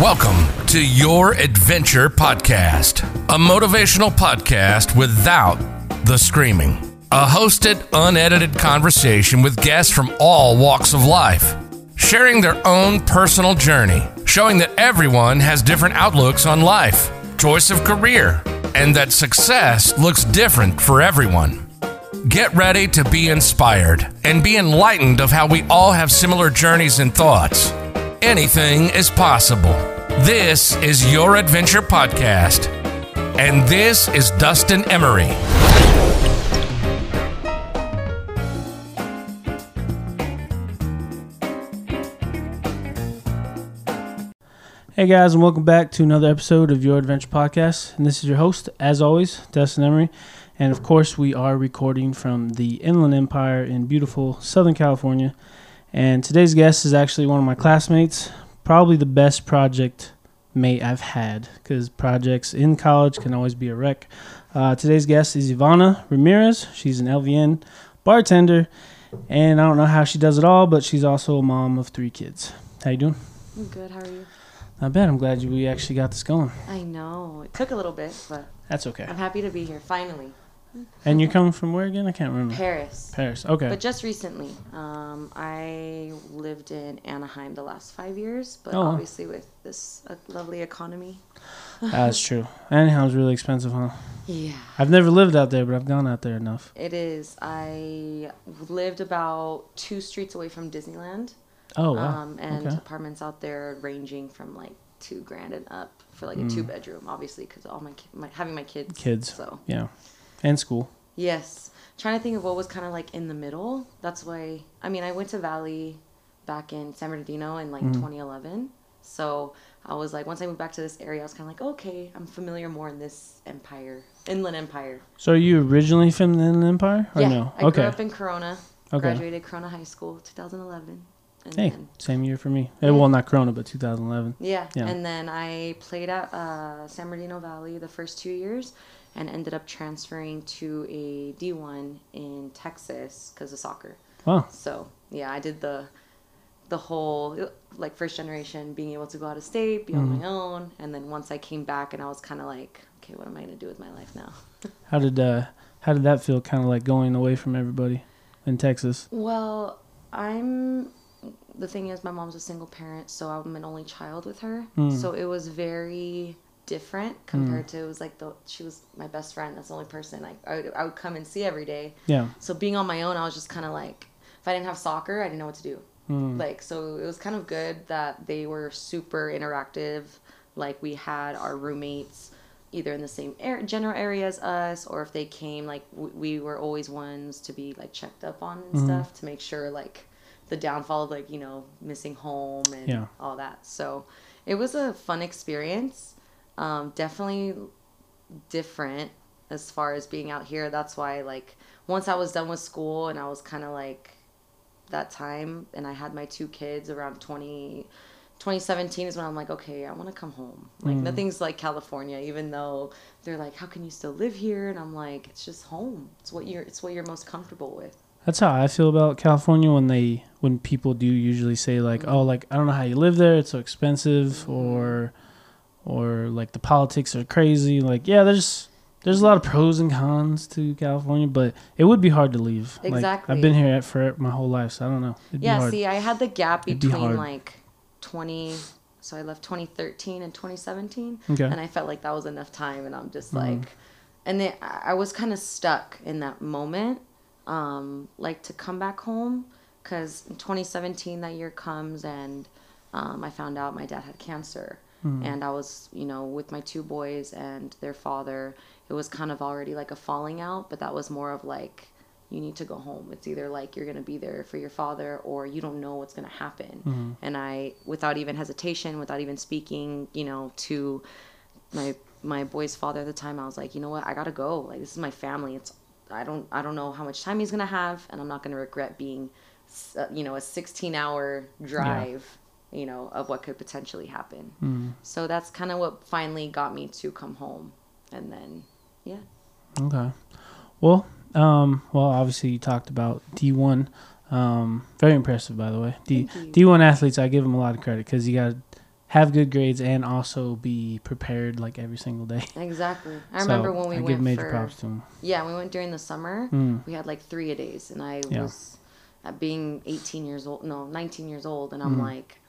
Welcome to Your Adventure Podcast, a motivational podcast without the screaming. A hosted, unedited conversation with guests from all walks of life, sharing their own personal journey, showing that everyone has different outlooks on life, choice of career, and that success looks different for everyone. Get ready to be inspired and be enlightened of how we all have similar journeys and thoughts. Anything is possible. This is Your Adventure Podcast. And this is Dustin Emery. Hey guys, and welcome back to another episode of Your Adventure Podcast. And this is your host, as always, Dustin Emery. And of course, we are recording from the Inland Empire in beautiful Southern California. And today's guest is actually one of my classmates, probably the best project mate I've had, because projects in college can always be a wreck. Uh, today's guest is Ivana Ramirez. She's an LVN bartender, and I don't know how she does it all, but she's also a mom of three kids. How you doing? I'm good. How are you? Not bad. I'm glad you, we actually got this going. I know it took a little bit, but That's okay. I'm happy to be here finally. And you're coming from where again? I can't remember. Perris, Perris. Okay. but just recently. Um, I lived in Anaheim the last five years, but Oh, obviously with this uh, lovely economy. That's true. Anaheim's really expensive, huh? Yeah, I've never lived out there, but I've gone out there enough. it is. I lived about two streets away from Disneyland, Oh wow. um, and okay. apartments out there ranging from like two grand and up for like a two bedroom, obviously because all my, ki- my having my kids. Mm. Kids. So Yeah. And school. Yes. Trying to think of what was kind of like in the middle. That's why, I mean, I went to Valley back in San Bernardino in like Mm-hmm. 2011. So I was like, once I moved back to this area, I was kind of like, okay, I'm familiar more in this empire, Inland Empire. So are you originally from the Inland Empire? Or yeah. no? I okay. grew up in Corona, okay. graduated Corona High School 2011. And Hey, then, same year for me. Yeah. Well, not Corona, but 2011. yeah. Yeah. And then I played at uh, San Bernardino Valley the first two years and ended up transferring to a D1 in Texas because of soccer. Wow. So yeah, I did the the whole like first generation being able to go out of state, be on Mm-hmm. my own, and then once I came back and I was kind of like, okay, what am I gonna do with my life now? How did uh how did that feel? Kind of like going away from everybody in Texas. Well, I'm the thing is my mom's a single parent, so I'm an only child with her. Mm. So it was very different compared to it was like the she was my best friend. That's the only person like I would, I would come and see every day. Yeah. So being on my own, I was just kind of like, if I didn't have soccer, I didn't know what to do. Mm. Like, so it was kind of good that they were super interactive. Like, we had our roommates either in the same air, general area as us, or if they came, like, w- we were always ones to be, like, checked up on and stuff to make sure, like, the downfall of, like, you know, missing home and Yeah. all that. So it was a fun experience. Um, definitely different as far as being out here. That's why, like, once I was done with school and I was kind of like that time and I had my two kids around 20, 2017 is when I'm like, okay, I want to come home. Like, nothing's like California, even though they're like, how can you still live here? And I'm like, it's just home. It's what you're, it's what you're most comfortable with. That's how I feel about California when they when people do usually say like, Mm-hmm. "Oh, like I don't know how you live there. It's so expensive," or or like the politics are crazy. Like, yeah, there's there's a lot of pros and cons to California, but it would be hard to leave. Like, Exactly. I've been here for my whole life, so I don't know. It'd yeah, see, I had the gap It'd be between like 20, so I left 2013 and 2017. Okay. and I felt like that was enough time, and I'm just Mm-hmm. like, and then I I was kind of stuck in that moment, um, like to come back home, because in 2017 that year comes, and um, I found out my dad had cancer, Mm-hmm. and I was, you know, with my two boys and their father. It was kind of already like a falling out, but that was more of like. You need to go home. It's either like you're gonna be there for your father, or you don't know what's gonna happen. And I, without even hesitation, without even speaking, you know, to my my boy's father at the time i was like you know what i gotta go like this is my family it's i don't i don't know how much time he's gonna have and i'm not gonna regret being uh, you know a 16 hour drive you know of what could potentially happen Mm. so that's kind of what finally got me to come home and then yeah Okay. Well, um, well, obviously you talked about D one. Um, very impressive, by the way. D D1 athletes, I give them a lot of credit because you got have good grades and also be prepared like every single day. Exactly. I So, remember when we I went give major for props to him. yeah, we went during the summer. Mm. We had like three a days, and I Yeah. was being 18 years old, no, 19 years old, and I'm Mhm. like,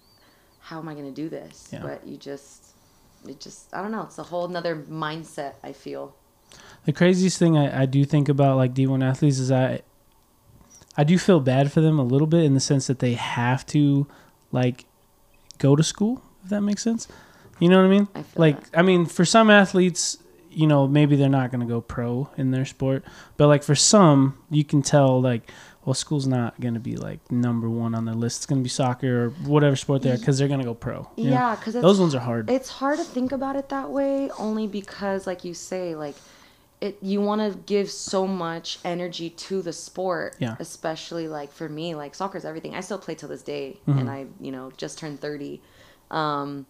how am I gonna do this? Yeah. But you just, it just, I don't know. It's a whole nother mindset. I feel. The craziest thing I, I do think about like D1 athletes is I I do feel bad for them a little bit in the sense that they have to like go to school, if that makes sense. You know what I mean? I feel Like that. I mean for some athletes, you know, maybe they're not going to go pro in their sport, but like for some, you can tell like well, school's not going to be like number 1 on their list. It's going to be soccer or whatever sport they're cuz they're going to go pro. Yeah, because Those ones are hard. It's hard to think about it that way, only because, like you say, like it you want to give so much energy to the sport. Yeah. Especially like for me, like soccer's everything. I still play till this day, Mm-hmm. and I, you know, just turned thirty, um,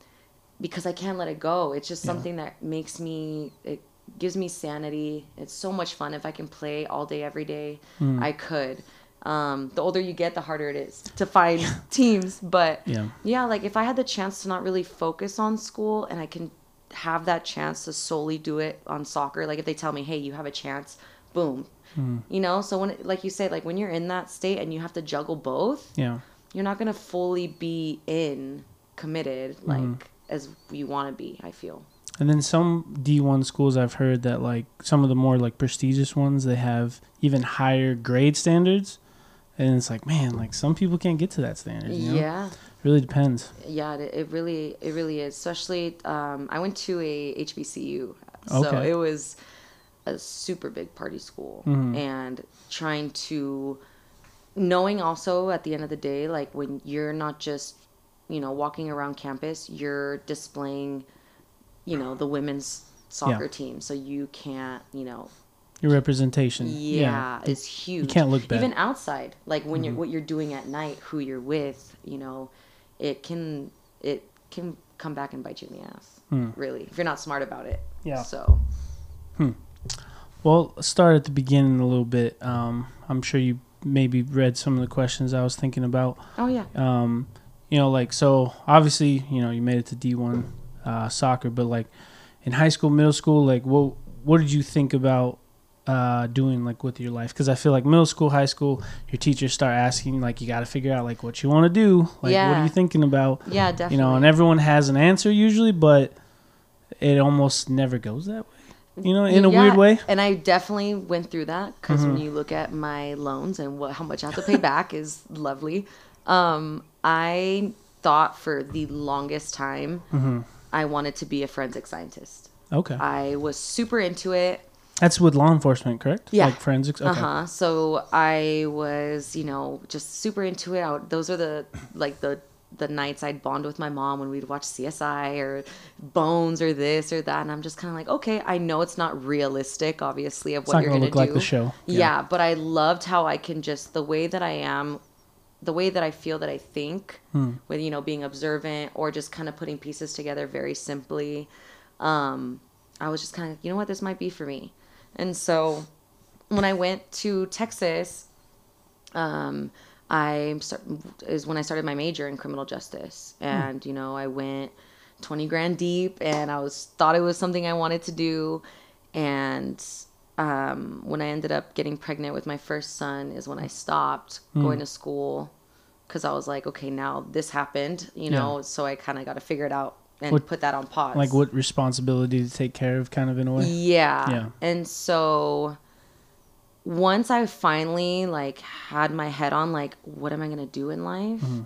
because I can't let it go. It's just Yeah. something that makes me. It gives me sanity. It's so much fun if I can play all day every day. Mm. I could. Um, the older you get, the harder it is to find teams. But Yeah. yeah, like if I had the chance to not really focus on school and I can have that chance to solely do it on soccer, like if they tell me, hey, you have a chance, boom. Hmm. You know, so when, like you say, like when you're in that state and you have to juggle both, Yeah. you're not going to fully be in committed like Hmm. as you want to be, I feel. And then some D1 schools I've heard that like some of the more like prestigious ones they have even higher grade standards. And it's like, man, like some people can't get to that standard. You know? Yeah. Really depends. Yeah, it, it really it really is. Especially um, I went to a HBCU, so Okay. it was a super big party school, Mhm. and trying to knowing also at the end of the day, like when you're not just you know walking around campus, you're displaying, you know, the women's soccer Yeah. team, so you can't you know Your representation. yeah, Yeah. is huge. You can't look bad. Mm-hmm. Even outside, like when you're what you're doing at night, who you're with, you know, it can it can come back and bite you in the ass. Hmm. Really, if you're not smart about it. Yeah. So Well, start at the beginning a little bit. Um, I'm sure you maybe read some of the questions I was thinking about. oh yeah, um, you know, like so obviously, you know, you made it to D one uh, soccer, but like in high school, middle school, like what what did you think about uh, doing like with your life? Because I feel like middle school, high school, your teachers start asking like you got to figure out like what you want to do, like what are you thinking about, yeah, definitely. you know, and everyone has an answer usually, but it almost never goes that way, you know, in a weird way. And I definitely went through that because Mm-hmm. when you look at my loans and what how much I have to pay back is lovely. Um, I thought for the longest time Mm-hmm. I wanted to be a forensic scientist. Okay, I was super into it. That's with law enforcement, correct? Yeah. like forensics. Okay, Uh huh. So I was, you know, just super into it. Those are the like the the nights I'd bond with my mom when we'd watch CSI or Bones or this or that, and I'm just kind of like, okay, I know it's not realistic, obviously, of it's what not you're gonna gonna look do. like the show. Yeah. but I loved how I can just the way that I am, the way that I feel that I think, Hmm. with you know being observant or just kind of putting pieces together very simply. Um, I was just kind of you know what this might be for me, and so when I went to Texas, um, I start, is when I started my major in criminal justice, and you know I went twenty grand deep, and I was thought it was something I wanted to do, and um, when I ended up getting pregnant with my first son is when I stopped going to school. Because I was like, okay, now this happened, you know, so I kind of got to figure it out and What- put that on pause. like what responsibility to take care of, kind of in a way. Yeah. Yeah. And so once I finally like had my head on like what am I going to do in life Mm-hmm.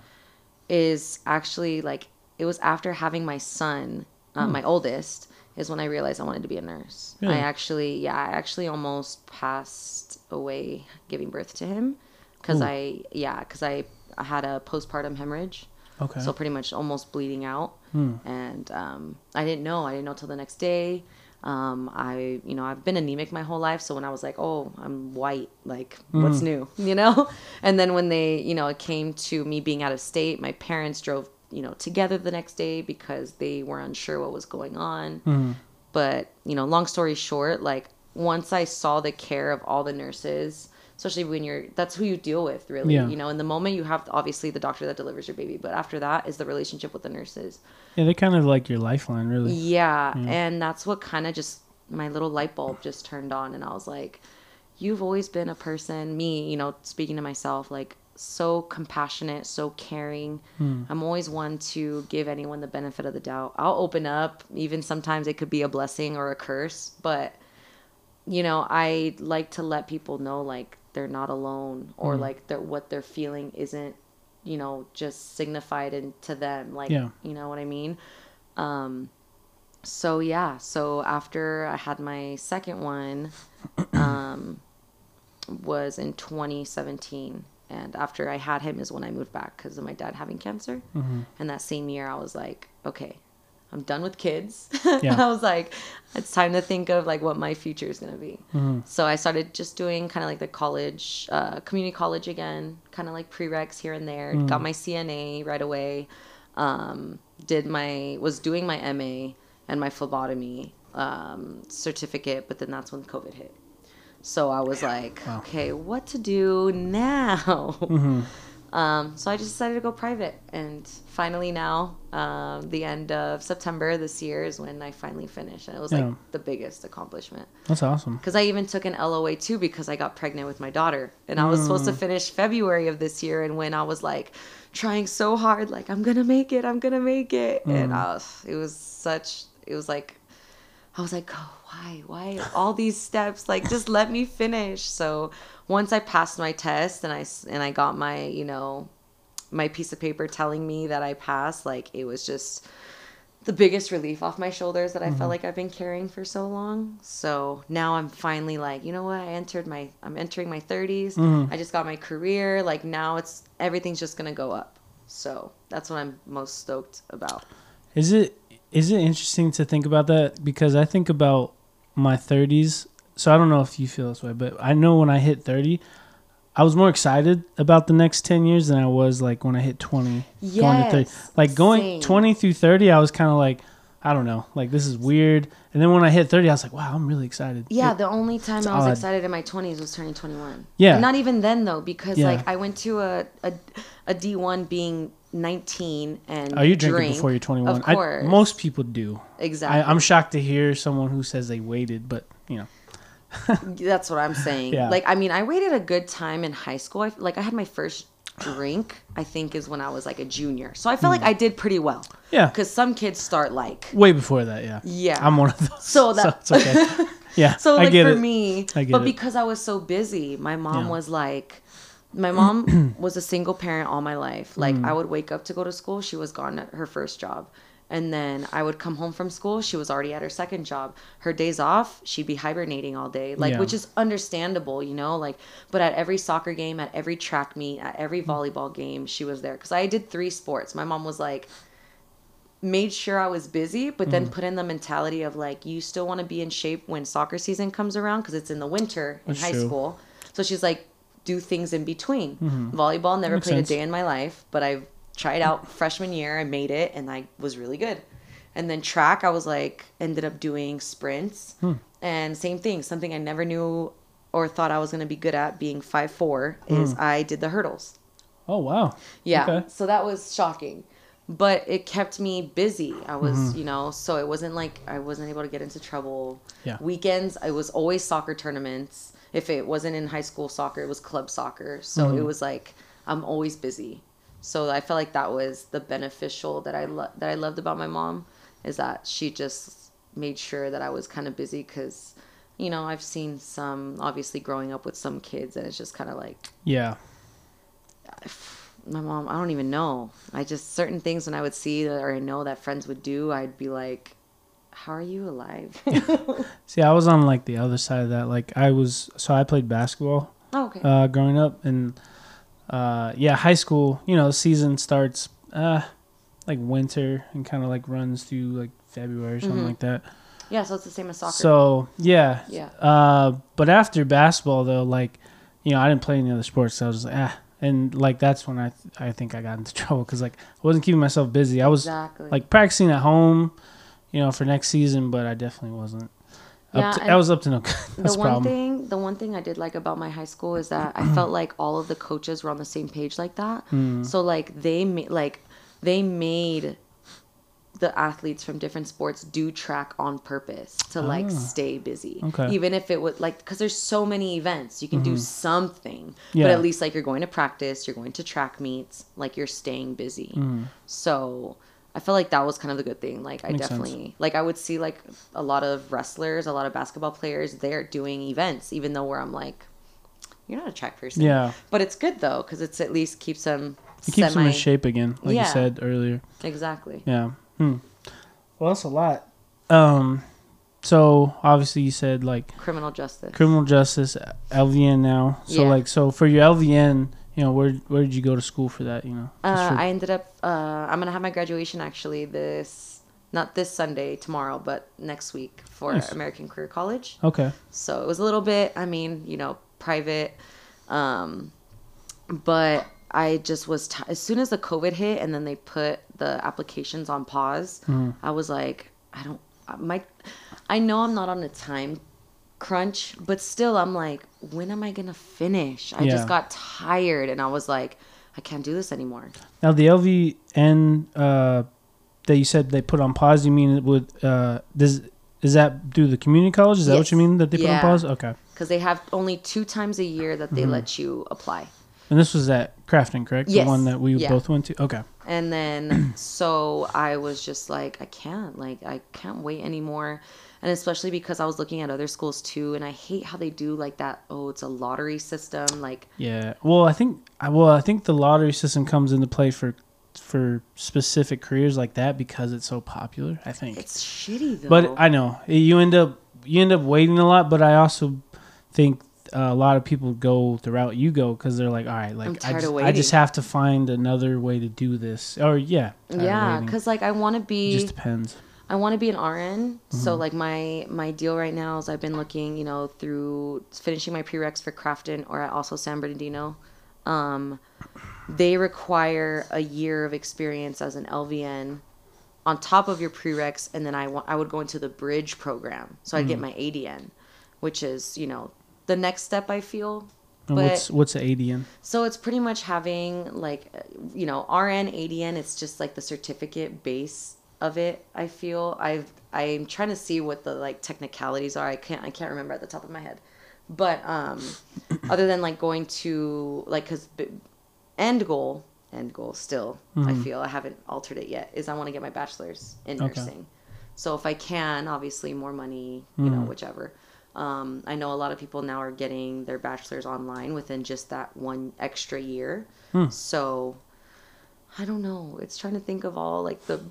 is actually like it was after having my son, uh, my oldest is when I realized I wanted to be a nurse. Really? I actually yeah, I actually almost passed away giving birth to him cuz I yeah, cuz I, I had a postpartum hemorrhage. Okay. So pretty much almost bleeding out. Hmm. And um, I didn't know. I didn't know till the next day. Um, I, you know, I've been anemic my whole life. So when I was like, oh, I'm white, like, what's Hmm. new, you know? And then when they, you know, it came to me being out of state, my parents drove, you know, together the next day because they were unsure what was going on. Mhm. But, you know, long story short, like, once I saw the care of all the nurses, especially when you're that's who you deal with really Yeah. you know in the moment you have obviously the doctor that delivers your baby but after that is the relationship with the nurses Yeah, they're kind of like your lifeline, really. yeah, and that's what kind of just my little light bulb just turned on, and I was like, "You've always been a person, me, you know, speaking to myself, like so compassionate, so caring. Hmm. I'm always one to give anyone the benefit of the doubt. I'll open up, even sometimes it could be a blessing or a curse, but you know, I like to let people know like they're not alone or like that what they're feeling isn't, you know, just signified in, to them. Like, Yeah. you know what I mean? Um, so yeah, so after I had my second one, um, was in 2017. And after I had him is when I moved back because of my dad having cancer. And that same year, I was like, okay, I'm done with kids. Yeah. I was like, it's time to think of like what my future is gonna be. So I started just doing kind of like the college, uh, community college again, kind of like prereqs here and there. Got my CNA right away. Um, did my was doing my MA and my phlebotomy um, certificate, but then that's when COVID hit. So I was like, okay, what to do now? Um, so I just decided to go private, and finally now, um, the end of September this year is when I finally finished, and it was Yeah. like the biggest accomplishment. That's awesome. Because I even took an LOA too because I got pregnant with my daughter, and I was supposed to finish February of this year, and when I was like trying so hard, like I'm gonna make it, I'm gonna make it, and I was, it was such, it was like I was like, oh, why, why all these steps? Like, just let me finish. So once I passed my test and I and I got my, you know, my piece of paper telling me that I passed, like it was just the biggest relief off my shoulders that I felt mm-hmm. like I've been carrying for so long. So now I'm finally like, you know what? I entered my, I'm entering my 30s. Mm-hmm. I just got my career. Like now it's everything's just gonna go up. So that's what I'm most stoked about. Is it is it interesting to think about that because I think about my 30s. So I don't know if you feel this way, but I know when I hit 30, I was more excited about the next 10 years than I was like when I hit 20 going to 30. Yes, Like going same. 20 through 30, I was kind of like I don't know, like this is weird. And then when I hit 30, I was like, wow, I'm really excited. Yeah, It- the only time I was odd. excited in my 20s was turning 21. Yeah. And not even then though because Yeah. like I went to a a, a D1 being 19 and Oh, you drinking drink. before you're 21. Of course. I, most people do. exactly. I, I'm shocked to hear someone who says they waited, but you know, That's what I'm saying. Yeah. Like I mean, I waited a good time in high school. I, like I had my first drink I think is when I was like a junior. So I felt like I did pretty well. Hmm. Yeah. Cuz some kids start like way before that, yeah. Yeah. I'm one of those. So that's it's okay. Yeah, so I like get for it. me I get but it. because i was so busy my mom Yeah. was like my mom was a single parent all my life like Mm. i would wake up to go to school she was gone at her first job and then i would come home from school she was already at her second job her days off she'd be hibernating all day like Yeah. which is understandable you know like but at every soccer game at every track meet at every volleyball game she was there because i did three sports my mom was like made sure I was busy, but then Mm. put in the mentality of like, you still want to be in shape when soccer season comes around because it's in the winter in That's high true. school. So she's like, do things in between. Mm-hmm. Volleyball, never Makes played sense. a day in my life, but I tried out freshman year. I made it and I was really good. And then track, I was like, ended up doing sprints. Hmm. And same thing, something I never knew or thought I was going to be good at being 5'4 is I did the hurdles. Oh wow. Yeah. Okay. So that was shocking. But it kept me busy. I was, Mm-hmm. you know, so it wasn't like I wasn't able to get into trouble. Yeah. Weekends, I was always soccer tournaments. If it wasn't in high school soccer, it was club soccer. So Mm-hmm. it was like I'm always busy. So I felt like that was the beneficial that I lo- that I loved about my mom is that she just made sure that I was kind of busy cuz you know, I've seen some obviously growing up with some kids and it's just kind of like Yeah. my mom i don't even know i just certain things when i would see that, or i know that friends would do i'd be like how are you alive See, I was on like the other side of that. Like I was, so I played basketball oh, okay uh, growing up, and uh, yeah, high school. You know, the season starts uh, like winter and kind of like runs through like February or something Mhm. like that. yeah so it's the same as soccer So yeah, yeah Uh, but after basketball, though, like, you know, I didn't play any other sports. So I was like, ah, and like that's when I I think I got into trouble because like I wasn't keeping myself busy. I was exactly like practicing at home, you know, for next season, but I definitely wasn't Yeah, to, that was up to no. That's the one problem. thing the one thing i did like about my high school is that i felt like all of the coaches were on the same page like that Hmm. so like they made like they made the athletes from different sports do track on purpose to like stay busy Ah. Okay. Mm-hmm. even if it would like because there's so many events you can do something Yeah. but at least like you're going to practice you're going to track meets like you're staying busy Mm-hmm. so I feel like that was kind of the good thing. Like I Makes sense. definitely like I would see like a lot of wrestlers, a lot of basketball players, they're doing events, even though where I'm like, you're not a track person. Yeah. But it's good though because it's at least keeps them. It keeps them in shape again, like Yeah. you said earlier. Exactly. Yeah. Hmm. Well, that's a lot. Um, so obviously you said like Criminal justice. criminal justice, LVN now. So Yeah. like, so for your LVN, you know, where where did you go to school for that? You know, Uh, for- I ended up. Uh, I'm gonna have my graduation actually this not this Sunday tomorrow, but next week for Nice. American Career College. okay. So it was a little bit, I mean, you know, private. Um, but I just was, t- as soon as the COVID hit and then they put the applications on pause, Mm-hmm. I was like, I don't, my, I know I'm not on a time crunch, but still I'm like, when am I to finish? I Yeah. just got tired and I was like, I can't do this anymore. Now the LVN uh, that you said they put on pause. You mean it would uh, does is that through the community college? Is that what you mean that they put on pause? Okay. Because they have only two times a year that Mm-hmm. they let you apply. And this was at Crafton, correct? Yes. The one that we Yeah. both went to. Okay. And then so I was just like, I can't, like, I can't wait anymore. And especially because I was looking at other schools too, and I hate how they do like that. Oh, it's a lottery system. Like, Yeah. Well, I think I well, I think the lottery system comes into play for for specific careers like that because it's so popular. I think. it's shitty though. but I know you end up you end up waiting a lot. But I also think uh, a lot of people go the route you go because they're like, all right, like I just, I just have to find another way to do this. Or yeah. yeah, because like I want to it be, just depends. I want to be an RN. Mm-hmm. So like my my deal right now is I've been looking, you know, through finishing my prereqs for Crafton or at also San Bernardino. Um, they require a year of experience as an LVN on top of your prereqs, and then I want I would go into the bridge program, so I'd get Mm. my ADN, which is you know the next step I feel. And But what's what's the ADN? so it's pretty much having like you know RN ADN. It's just like the certificate base of it. I feel I've I'm trying to see what the like technicalities are. I can't I can't remember at the top of my head. But um, other than like going to like because end goal end goal still I feel I haven't altered it yet is I want to get my bachelor's in Okay. nursing. So if I can, obviously more money, you know, whichever. Um, I know a lot of people now are getting their bachelor's online within just that one extra year. So I don't know. It's trying to think of all like the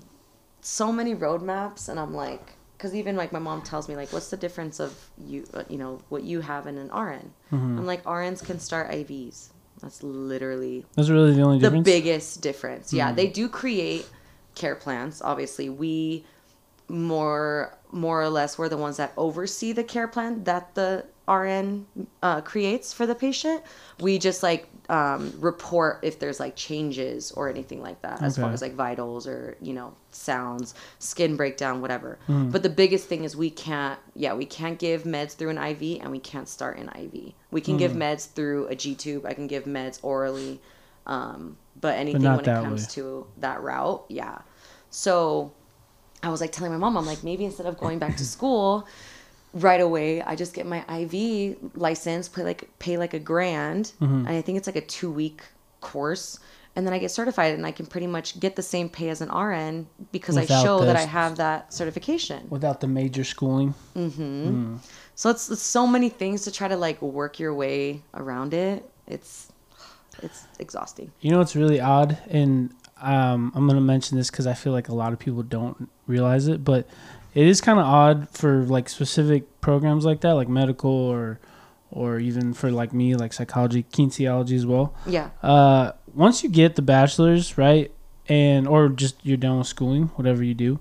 so many roadmaps, and I'm like, because even like my mom tells me like, what's the difference of you, uh, you know, what you have in an RN? I'm like, RNs can start IVs. That's literally That's really the only the difference. biggest difference. Yeah, they do create care plans. Obviously, we more more or less we're the ones that oversee the care plan that the RN uh, creates for the patient. We just like um, report if there's like changes or anything like that, as far as like vitals or you know sounds, skin breakdown, whatever. Hmm. But the biggest thing is we can't. Yeah, we can't give meds through an IV, and we can't start an IV. We can Hmm. give meds through a G tube. I can give meds orally. Um, but anything not when it comes way. to that route, yeah. So I was like telling my mom, I'm like, maybe instead of going back to school right away, I just get my IV license, pay like pay like a grand, Mm-hmm. and I think it's like a two week course, and then I get certified, and I can pretty much get the same pay as an RN because Without I show that I have that certification. Without the major schooling. So it's, it's so many things to try to like work your way around it. It's it's exhausting. You know it's really odd, and um, I'm gonna mention this because I feel like a lot of people don't realize it, but it is kind of odd for like specific programs like that, like medical or or even for like me, like psychology, kinesiology as well. Yeah. Uh, once you get the bachelor's, right, and or just you're done with schooling, whatever you do,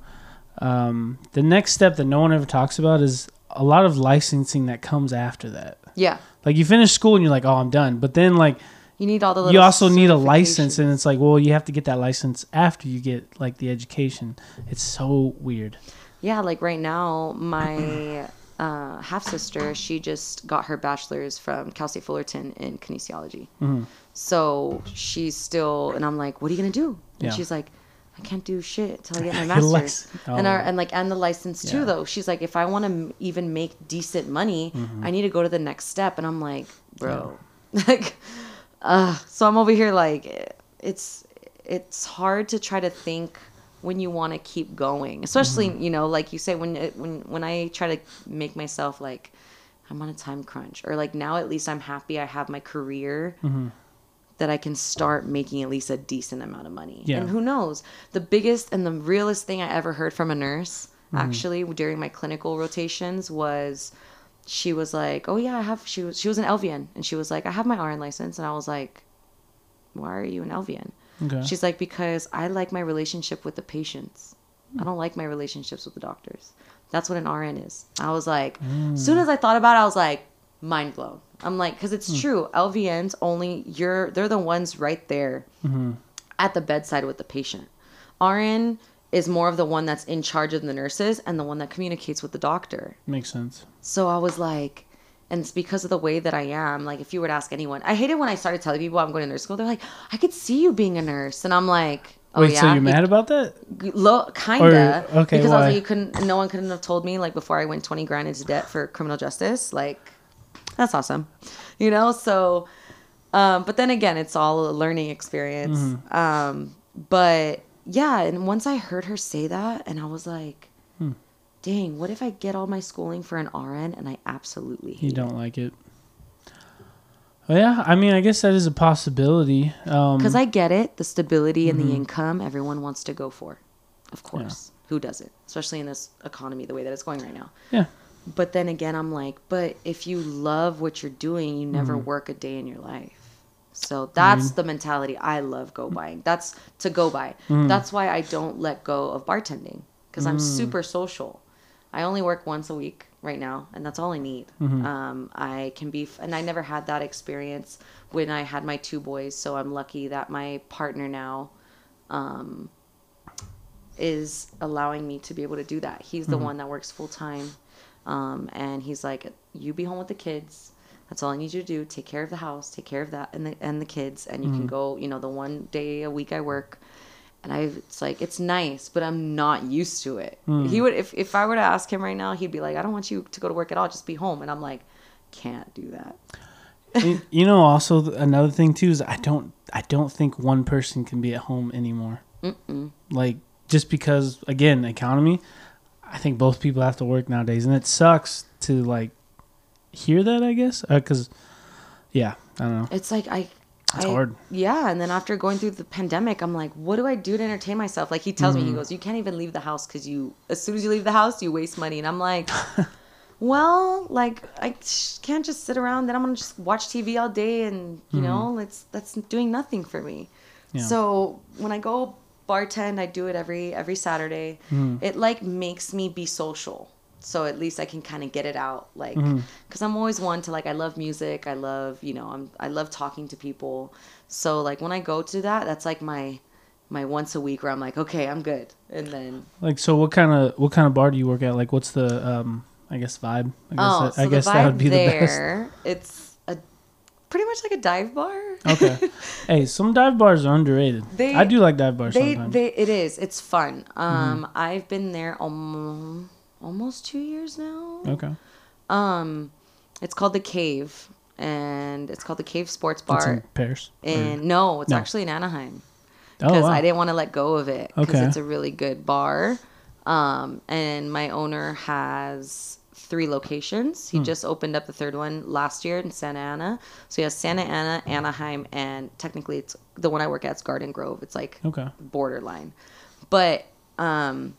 um, the next step that no one ever talks about is a lot of licensing that comes after that. Yeah. Like you finish school and you're like, oh, I'm done, but then like You need all the you also need a license and it's like well you have to get that license after you get like the education it's so weird Yeah, like right now, my uh, half sister, she just got her bachelor's from Cal State Fullerton in kinesiology. Mm-hmm. So she's still, and I'm like, what are you gonna do? And Yeah. she's like, I can't do shit until I get my master's. license. And Oh. our and like and the license too Yeah. though. She's like, if I want to m- even make decent money, Mm-hmm. I need to go to the next step. And I'm like, bro, like, uh. So I'm over here like, it's it's hard to try to think when you want to keep going, especially Mm-hmm. you know, like you say when it, when when I try to make myself like. I'm on a time crunch, or like now at least I'm happy I have my career Mm-hmm. that I can start making at least a decent amount of money. Yeah. And who knows? The biggest and the realest thing I ever heard from a nurse, Mm-hmm. actually, during my clinical rotations was she was like, "Oh yeah, I have." She was she was an LVN, and she was like, "I have my RN license," and I was like, "Why are you an LVN?" Okay. She's like, "Because I like my relationship with the patients. I don't like my relationships with the doctors. That's what an RN is." I was like, as soon mm. as I thought about it, I was like, mind blown. I'm like, because it's hmm. true. LVNs only you're they're the ones right there mm-hmm. at the bedside with the patient. RN is more of the one that's in charge of the nurses and the one that communicates with the doctor. Makes sense. So I was like, and it's because of the way that I am. Like, if you were to ask anyone, I hate it when I started telling people I'm going to nurse school. They're like, I could see you being a nurse, and I'm like, Oh Wait, yeah, so you're mad about that? Lo- kinda. Or- okay, because I was like, you couldn't. No one couldn't have told me like before I went twenty grand into debt for criminal justice. Like, that's awesome, you know. So, um, but then again, it's all a learning experience. Mm-hmm. Um, but yeah, and once I heard her say that, and I was like. Dang, what if I get all my schooling for an RN and I absolutely hate You don't like it. Well, yeah, I mean, I guess that is a possibility. Um, Because I get it, the stability and Mm-hmm. the income everyone wants to go for. Of course. Who doesn't? Especially in this economy the way that it's going right now. yeah, But then again, I'm like, but if you love what you're doing, you never Mm-hmm. work a day in your life. So that's the mentality I love go buying. That's to go by. Mm-hmm. That's why I don't let go of bartending because I'm super social. I only work once a week right now, and that's all I need. Mm-hmm. Um, I can be, f- and I never had that experience when I had my two boys. So I'm lucky that my partner now um, is allowing me to be able to do that. He's the one that works full time, um, and he's like, "You be home with the kids. That's all I need you to do. Take care of the house, take care of that, and the and the kids, and you can go. You know, the one day a week I work." And I, it's like it's nice, but I'm not used to it. Hmm. He would, if if I were to ask him right now, he'd be like, "I don't want you to go to work at all. Just be home." And I'm like, "Can't do that." you, you know. Also, another thing too is I don't, I don't think one person can be at home anymore. Mm-mm. Like just because, again, economy. I think both people have to work nowadays, and it sucks to like hear that. I guess uh, because, yeah, I don't know. It's like I. It's hard. Yeah, and then after going through the pandemic, I'm like, what do I do to entertain myself? Like he tells Mm-hmm. me, he goes, you can't even leave the house because you, as soon as you leave the house, you waste money. And I'm like, well, like I can't just sit around. Then I'm gonna just watch TV all day, and you know, it's that's doing nothing for me. Mm-hmm. Yeah. So when I go bartend, I do it every every Saturday. Mm-hmm. It like makes me be social. So at least I can kind of get it out, like, Mm-hmm. because I'm always one to like. I love music. I love, you know, I'm I love talking to people. So like when I go to that, that's like my my once a week where I'm like, okay, I'm good, and then Like, so what kind of what kind of bar do you work at? Like, what's the um, I guess vibe. I guess oh, that, so I guess that would be there, the best. it's a pretty much like a dive bar. Okay. hey, some dive bars are underrated. They- I do like dive bars they sometimes. they it is it's fun um Mm-hmm. i've been there almost almost two years now okay. um it's called the cave and it's called the cave sports It's in bar Perris. and no it's No. actually in anaheim oh, because wow. i didn't want to let go of it because Okay. it's a really good bar um and my owner has three locations Hmm. he just opened up the third one last year in santa ana so he has santa ana anaheim and technically it's the one i work at is garden grove it's like Okay. borderline. But um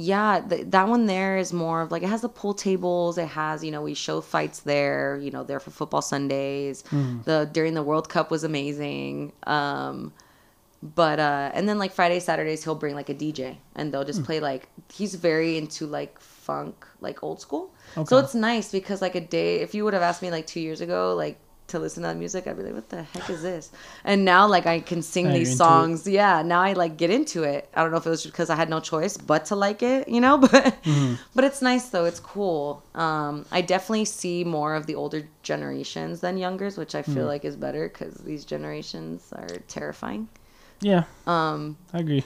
yeah, th- that one there is more of like it has the pool tables. It has you know we show fights there. You know there for football Sundays. The during the World Cup was amazing. Um, but uh, and then like Friday Saturdays he'll bring like a DJ and they'll just play like he's very into like funk like old school. So it's nice because like a day if you would have asked me like two years ago like to listen to that music, I'd be like, "What the heck is this?" And now, like, I can sing Now these songs. Yeah, now I like get into it. I don't know if it was because I had no choice but to like it, you know. But Mm-hmm. but it's nice though. It's cool. Um, I definitely see more of the older generations than youngers, which I Mm. feel like is better because these generations are terrifying. Yeah, Um, I agree.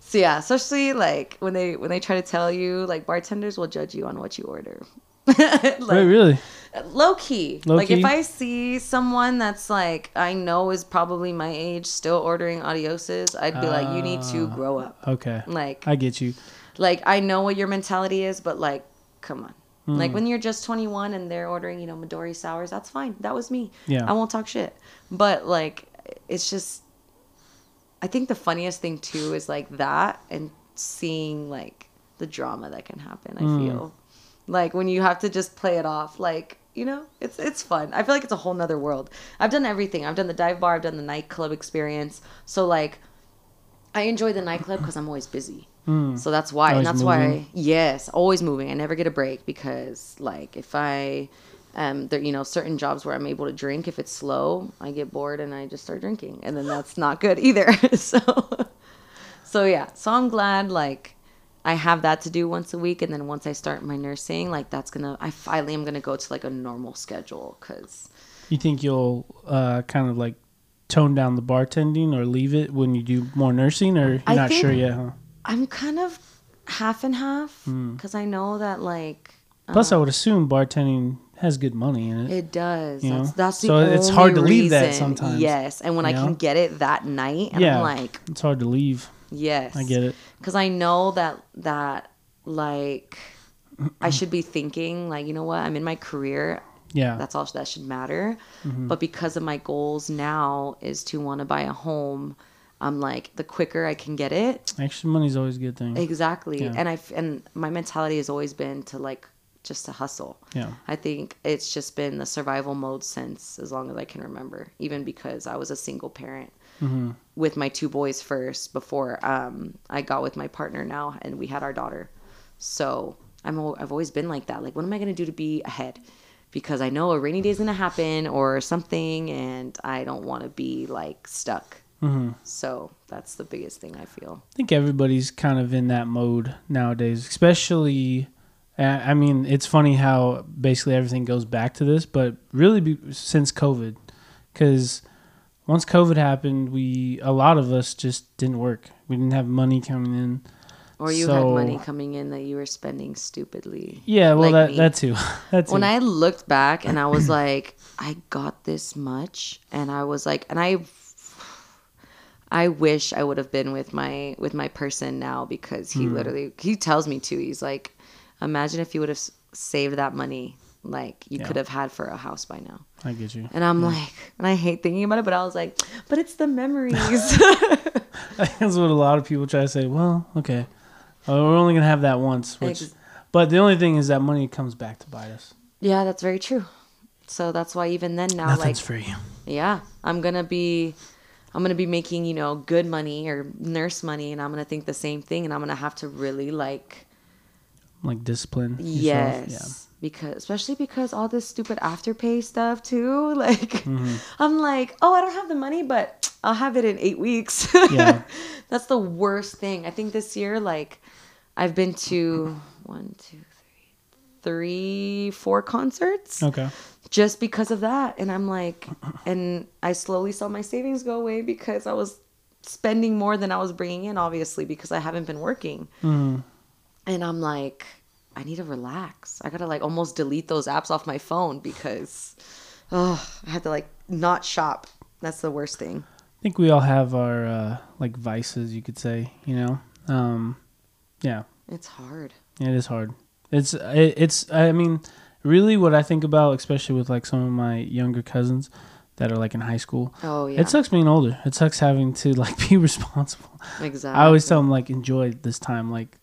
so yeah, especially like when they when they try to tell you like bartenders will judge you on what you order. like, Wait, really? low key. Low like key? if I see someone that's like I know is probably my age still ordering adioses, I'd be like, you need to Ah. grow up. Okay, Like I get you. like I know what your mentality is, but like come on. Like Hmm. when you're just 21 and they're ordering, you know, Midori sours, that's fine. That was me. Yeah. I won't talk shit. But like it's just I think the funniest thing too is like that and seeing like the drama that can happen, I Hmm. feel. Like when you have to just play it off like you know, it's it's fun. I feel like it's a whole nother world. I've done everything. I've done the dive bar. I've done the nightclub experience. So like, I enjoy the nightclub because I'm always busy. So that's why, Always and that's moving. why, yes, always moving. I never get a break because, like, if I, um, there, you know, certain jobs where I'm able to drink, if it's slow, I get bored and I just start drinking, and then that's not good either. so, so yeah. So I'm glad, like, I have that to do once a week, and then once I start my nursing, like, that's gonna, I finally am gonna go to like a normal schedule because. You think you'll uh, kind of like tone down the bartending or leave it when you do more nursing, or you're I not sure yet? Huh? I'm kind of half and half Hmm. because I know that like Plus, I would assume bartending has good money in it. it does. You that's, know? that's the So it's hard to leave that sometimes, Yes, and when I you can get it that night, and yeah, I'm like, it's hard to leave. Yes, I get it. because I know that that like I should be thinking like, you know what, I'm in my career. Yeah, That's all that should matter. Mm-hmm. But because of my goals now is to want to buy a home, I'm like the quicker I can get it, Actually, money's always a good thing. Exactly. Yeah. And I and my mentality has always been to like just to hustle. Yeah. I think it's just been the survival mode since as long as I can remember, even because I was a single parent Mm-hmm. with my two boys first before um, I got with my partner now and we had our daughter. So I'm I've always been like that. Like, what am I gonna do to be ahead? Because I know a rainy day is gonna happen or something, and I don't want to be like stuck. hmm So that's the biggest thing I feel. I think everybody's kind of in that mode nowadays, especially. I mean, it's funny how basically everything goes back to this, but really be, since COVID, because once COVID happened, we a lot of us just didn't work. We didn't have money coming in. Or you had money coming in that you were spending stupidly. Yeah, well, Like that me. that too. that too. When I looked back and I was like, I got this much, and I was like, and I, I wish I would have been with my with my person now because he Hmm. literally he tells me to. He's like, imagine if you would have saved that money, like you Yeah. could have had for a house by now. I get you. And I'm like, and I hate thinking about it, but I was like, but it's the memories. That's what a lot of people try to say. Well, okay, uh, we're only gonna have that once. Which, Ex- but the only thing is that money comes back to bite us. yeah, that's very true. So that's why even then now, Nothing's like free. yeah i'm gonna be i'm gonna be making you know good money or nurse money and i'm gonna think the same thing and i'm gonna have to really like Like discipline. yes yourself. Because especially because all this stupid afterpay stuff too like Mm-hmm. i'm like oh i don't have the money but i'll have it in eight weeks Yeah. that's the worst thing i think this year like i've been to one two three three four concerts Okay. just because of that. And I'm like, and I slowly saw my savings go away because I was spending more than I was bringing in, obviously, because I haven't been working. Mm. And I'm like, I need to relax. I gotta like almost delete those apps off my phone because, oh, I had to like not shop. That's the worst thing. I think we all have our uh, like vices, you could say. You know. Um, yeah. It's hard. It is hard. It's it, it's I mean, really what I think about, especially with like some of my younger cousins that are like in high school. Oh yeah, It sucks being older. It sucks having to like be responsible. exactly. I always tell them like enjoy this time. Like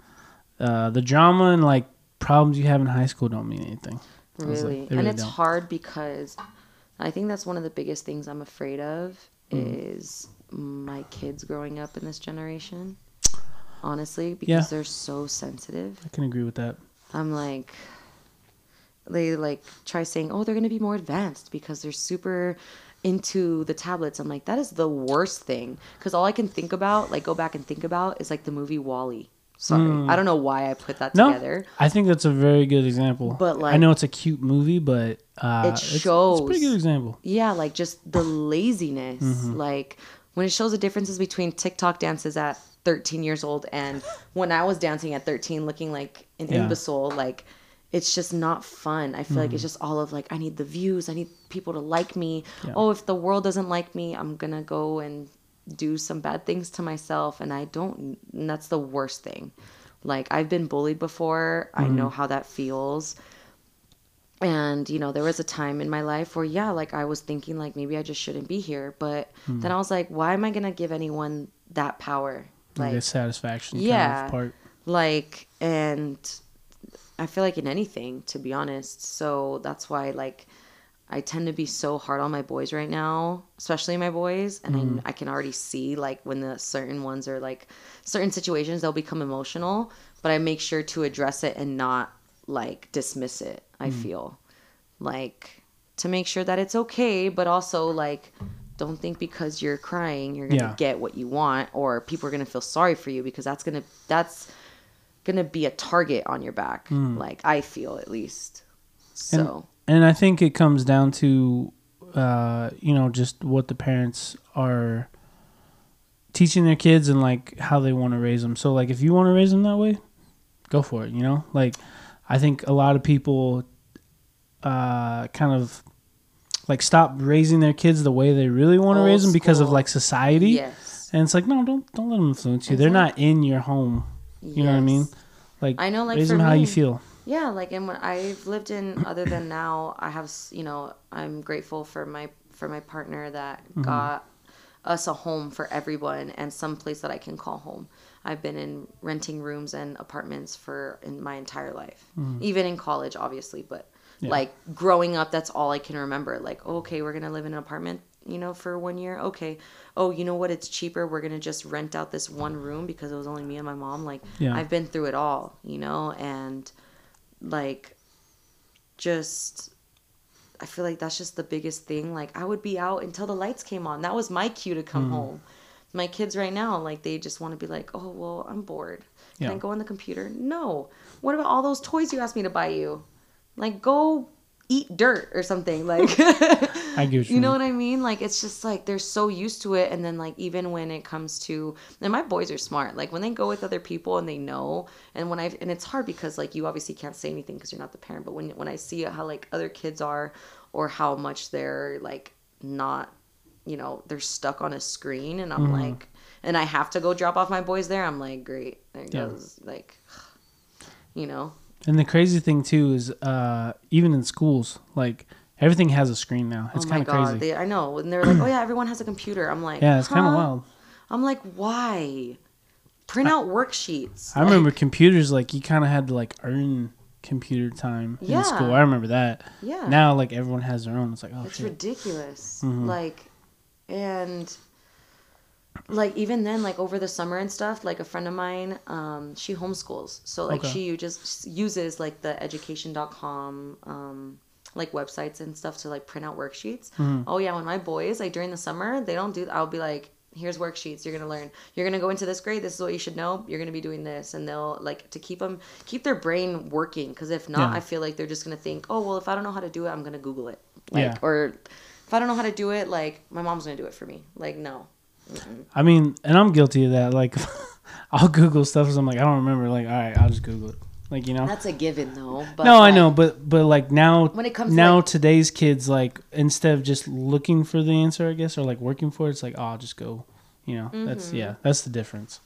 uh, the drama and like problems you have in high school don't mean anything. Was like, Really. and really it's don't. hard because I think that's one of the biggest things I'm afraid of Mm. is my kids growing up in this generation. Honestly, because Yeah. they're so sensitive. I can agree with that. I'm like they like try saying, "Oh, they're going to be more advanced because they're super into the tablets." I'm like, that is the worst thing because all I can think about, like, go back and think about, is like the movie WALL-E. Sorry, I don't know why I put that Hmm. No, together. I think that's a very good example. But, like, I know it's a cute movie, but uh, It it's, It's a shows. pretty good example. Yeah, like just the laziness. Mm-hmm. Like when it shows the differences between TikTok dances at 13 years old and when I was dancing at 13 looking like an Yeah. imbecile, like it's just not fun. I feel like it's just all of like I need the views, I need people to like me. Mm-hmm. Yeah. Oh, if the world doesn't like me, I'm going to go and do some bad things to myself and I don't and that's the worst thing. Like I've been bullied before. I Mm-hmm. know how that feels and you know there was a time in my life where yeah like i was thinking like maybe i just shouldn't be here but Hmm. then i was like why am i gonna give anyone that power Like, a satisfaction kind yeah. of part. like and i feel like in anything to be honest so that's why like i tend to be so hard on my boys right now especially my boys and I, mm. I can already see like when the certain ones are like certain situations they'll become emotional but i make sure to address it and not like dismiss it i mm. feel. Like to make sure that it's okay but also like don't think because you're crying you're gonna Yeah. get what you want or people are gonna feel sorry for you because that's gonna that's gonna be a target on your back mm. like i feel at least. So. And I think it comes down to, uh, you know, just what the parents are teaching their kids and like how they want to raise them. So like if you want to raise them that way, go for it. You know, like I think a lot of people uh, kind of like stop raising their kids the way they really want to raise them because of like society. yes And it's like no, don't don't let them influence you. They're not in your home. You know what I mean? Like I know, like, raise them how you feel. Yeah, like and when I've lived in other than now, I have you know I'm grateful for my for my partner that mm-hmm. got us a home for everyone and some place that I can call home. I've been in renting rooms and apartments for in my entire life, mm-hmm. even in college, obviously. But Yeah. like growing up, that's all I can remember. Like, okay, we're gonna live in an apartment, you know, for one year. Okay, oh, you know what? It's cheaper. We're gonna just rent out this one room because it was only me and my mom. Like, Yeah. I've been through it all, you know, and like just I feel like that's just the biggest thing. Like I would be out until the lights came on. That was my cue to Mm. come home. My kids right now, like they just want to be like, "Oh, well, I'm bored. Can Yeah. I go on the computer?" No. What about all those toys you asked me to buy you? Like go eat dirt or something. Like I get you you know what I mean? Like it's just like they're so used to it, and then like even when it comes to, and my boys are smart. Like when they go with other people and they know, and when I and it's hard because like you obviously can't say anything because you're not the parent. But when when I see how like other kids are, or how much they're like not, you know, they're stuck on a screen, and I'm Mm-hmm. like, and I have to go drop off my boys there. I'm like, great, there Yeah. goes like, you know, And the crazy thing too is, uh, even in schools, like everything has a screen now. It's oh kind of crazy. they, I know, and they're like, oh yeah, everyone has a computer. I'm like, yeah, it's kind of wild. I'm like, why? Print out worksheets. I remember computers like you kind of had to like earn computer time Yeah. in school. I remember that. Yeah. Now like everyone has their own. It's like oh it's shit. ridiculous. Mm-hmm. Like, and like even then, like over the summer and stuff. Like a friend of mine, um, she homeschools, so like Okay. she just uses like the education.com. Um, like websites and stuff to like print out worksheets. Mm-hmm. Oh yeah, when my boys like during the summer, they don't do. I'll be like, here's worksheets. You're gonna learn. You're gonna go into this grade. This is what you should know. You're gonna be doing this, and they'll like to keep them keep their brain working. Because if not, Yeah. I feel like they're just gonna think, oh well, if I don't know how to do it, I'm gonna Google it. Like Yeah. or if I don't know how to do it, like my mom's gonna do it for me. Like no. I mean, and I'm guilty of that. Like, I'll Google stuff because I'm like I don't remember. Like all right, I'll just Google it. Like you know. That's a given though. But no, I know, but but like now, When it comes to, now like- today's kids like instead of just looking for the answer, I guess, or like working for it, it's like oh, I'll just go. You know, Mm-hmm. that's yeah, that's the difference.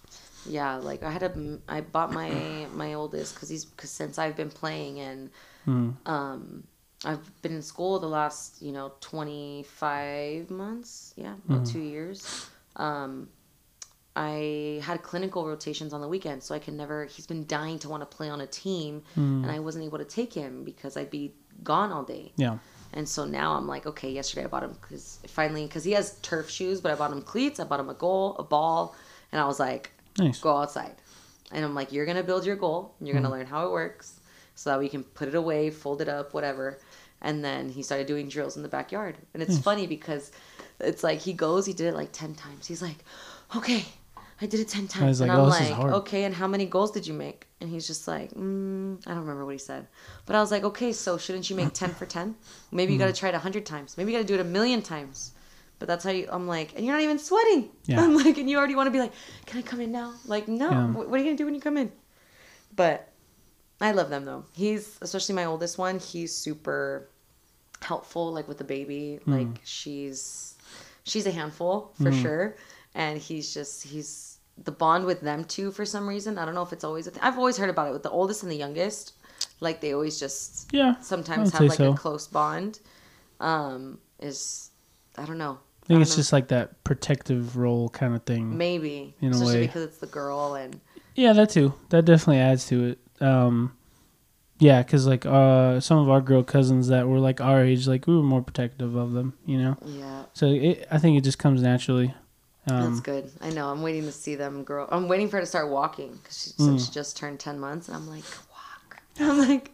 Yeah, like I had a, I bought my my oldest because he's because since I've been playing and Hmm. um I've been in school the last you know twenty five months, yeah, about two years. Um, I had clinical rotations on the weekend, so I can never. He's been dying to want to play on a team, and I wasn't able to take him because I'd be gone all day. Yeah, And so now I'm like, okay, yesterday I bought him because finally, because he has turf shoes, but I bought him cleats, I bought him a goal, a ball, and I was like, nice. go outside. And I'm like, you're gonna build your goal, and you're gonna learn how it works, so that we can put it away, fold it up, whatever. And then he started doing drills in the backyard. And Hmm. it's funny because it's like he goes, he did it like 10 times. He's like, okay, I did it 10 times. he's and like, I'm "Oh, like, okay, and how many goals did you make? And he's just like, mm, I don't remember what he said. But I was like, okay, so shouldn't you make 10 for 10? Maybe you got to try it 100 times. Maybe you got to do it a million times. But that's how you, I'm like, and you're not even sweating. Yeah. I'm like, and you already want to be like, can I come in now? Like, no. Yeah. What are you going to do when you come in? But I love them though. He's, especially my oldest one, he's super helpful, like with the baby. Hmm. Like, she's, she's a handful for sure. And he's just, he's, the bond with them too for some reason. I don't know if it's always a thing. I've always heard about it with the oldest and the youngest. Like, they always just, Yeah. sometimes have like say a close bond. Um, is, I don't know. I think don't it's know. just like that protective role kind of thing. Maybe, in a way. because it's the girl and Yeah, that too. That definitely adds to it. Um, yeah, because like uh, some of our girl cousins that were like our age, like we were more protective of them, you know. yeah, So it, I think it just comes naturally. that's Um, good. I know. I'm waiting to see them grow. I'm waiting for her to start walking because she, Mm. she just turned ten months, and I'm like, walk. I'm like,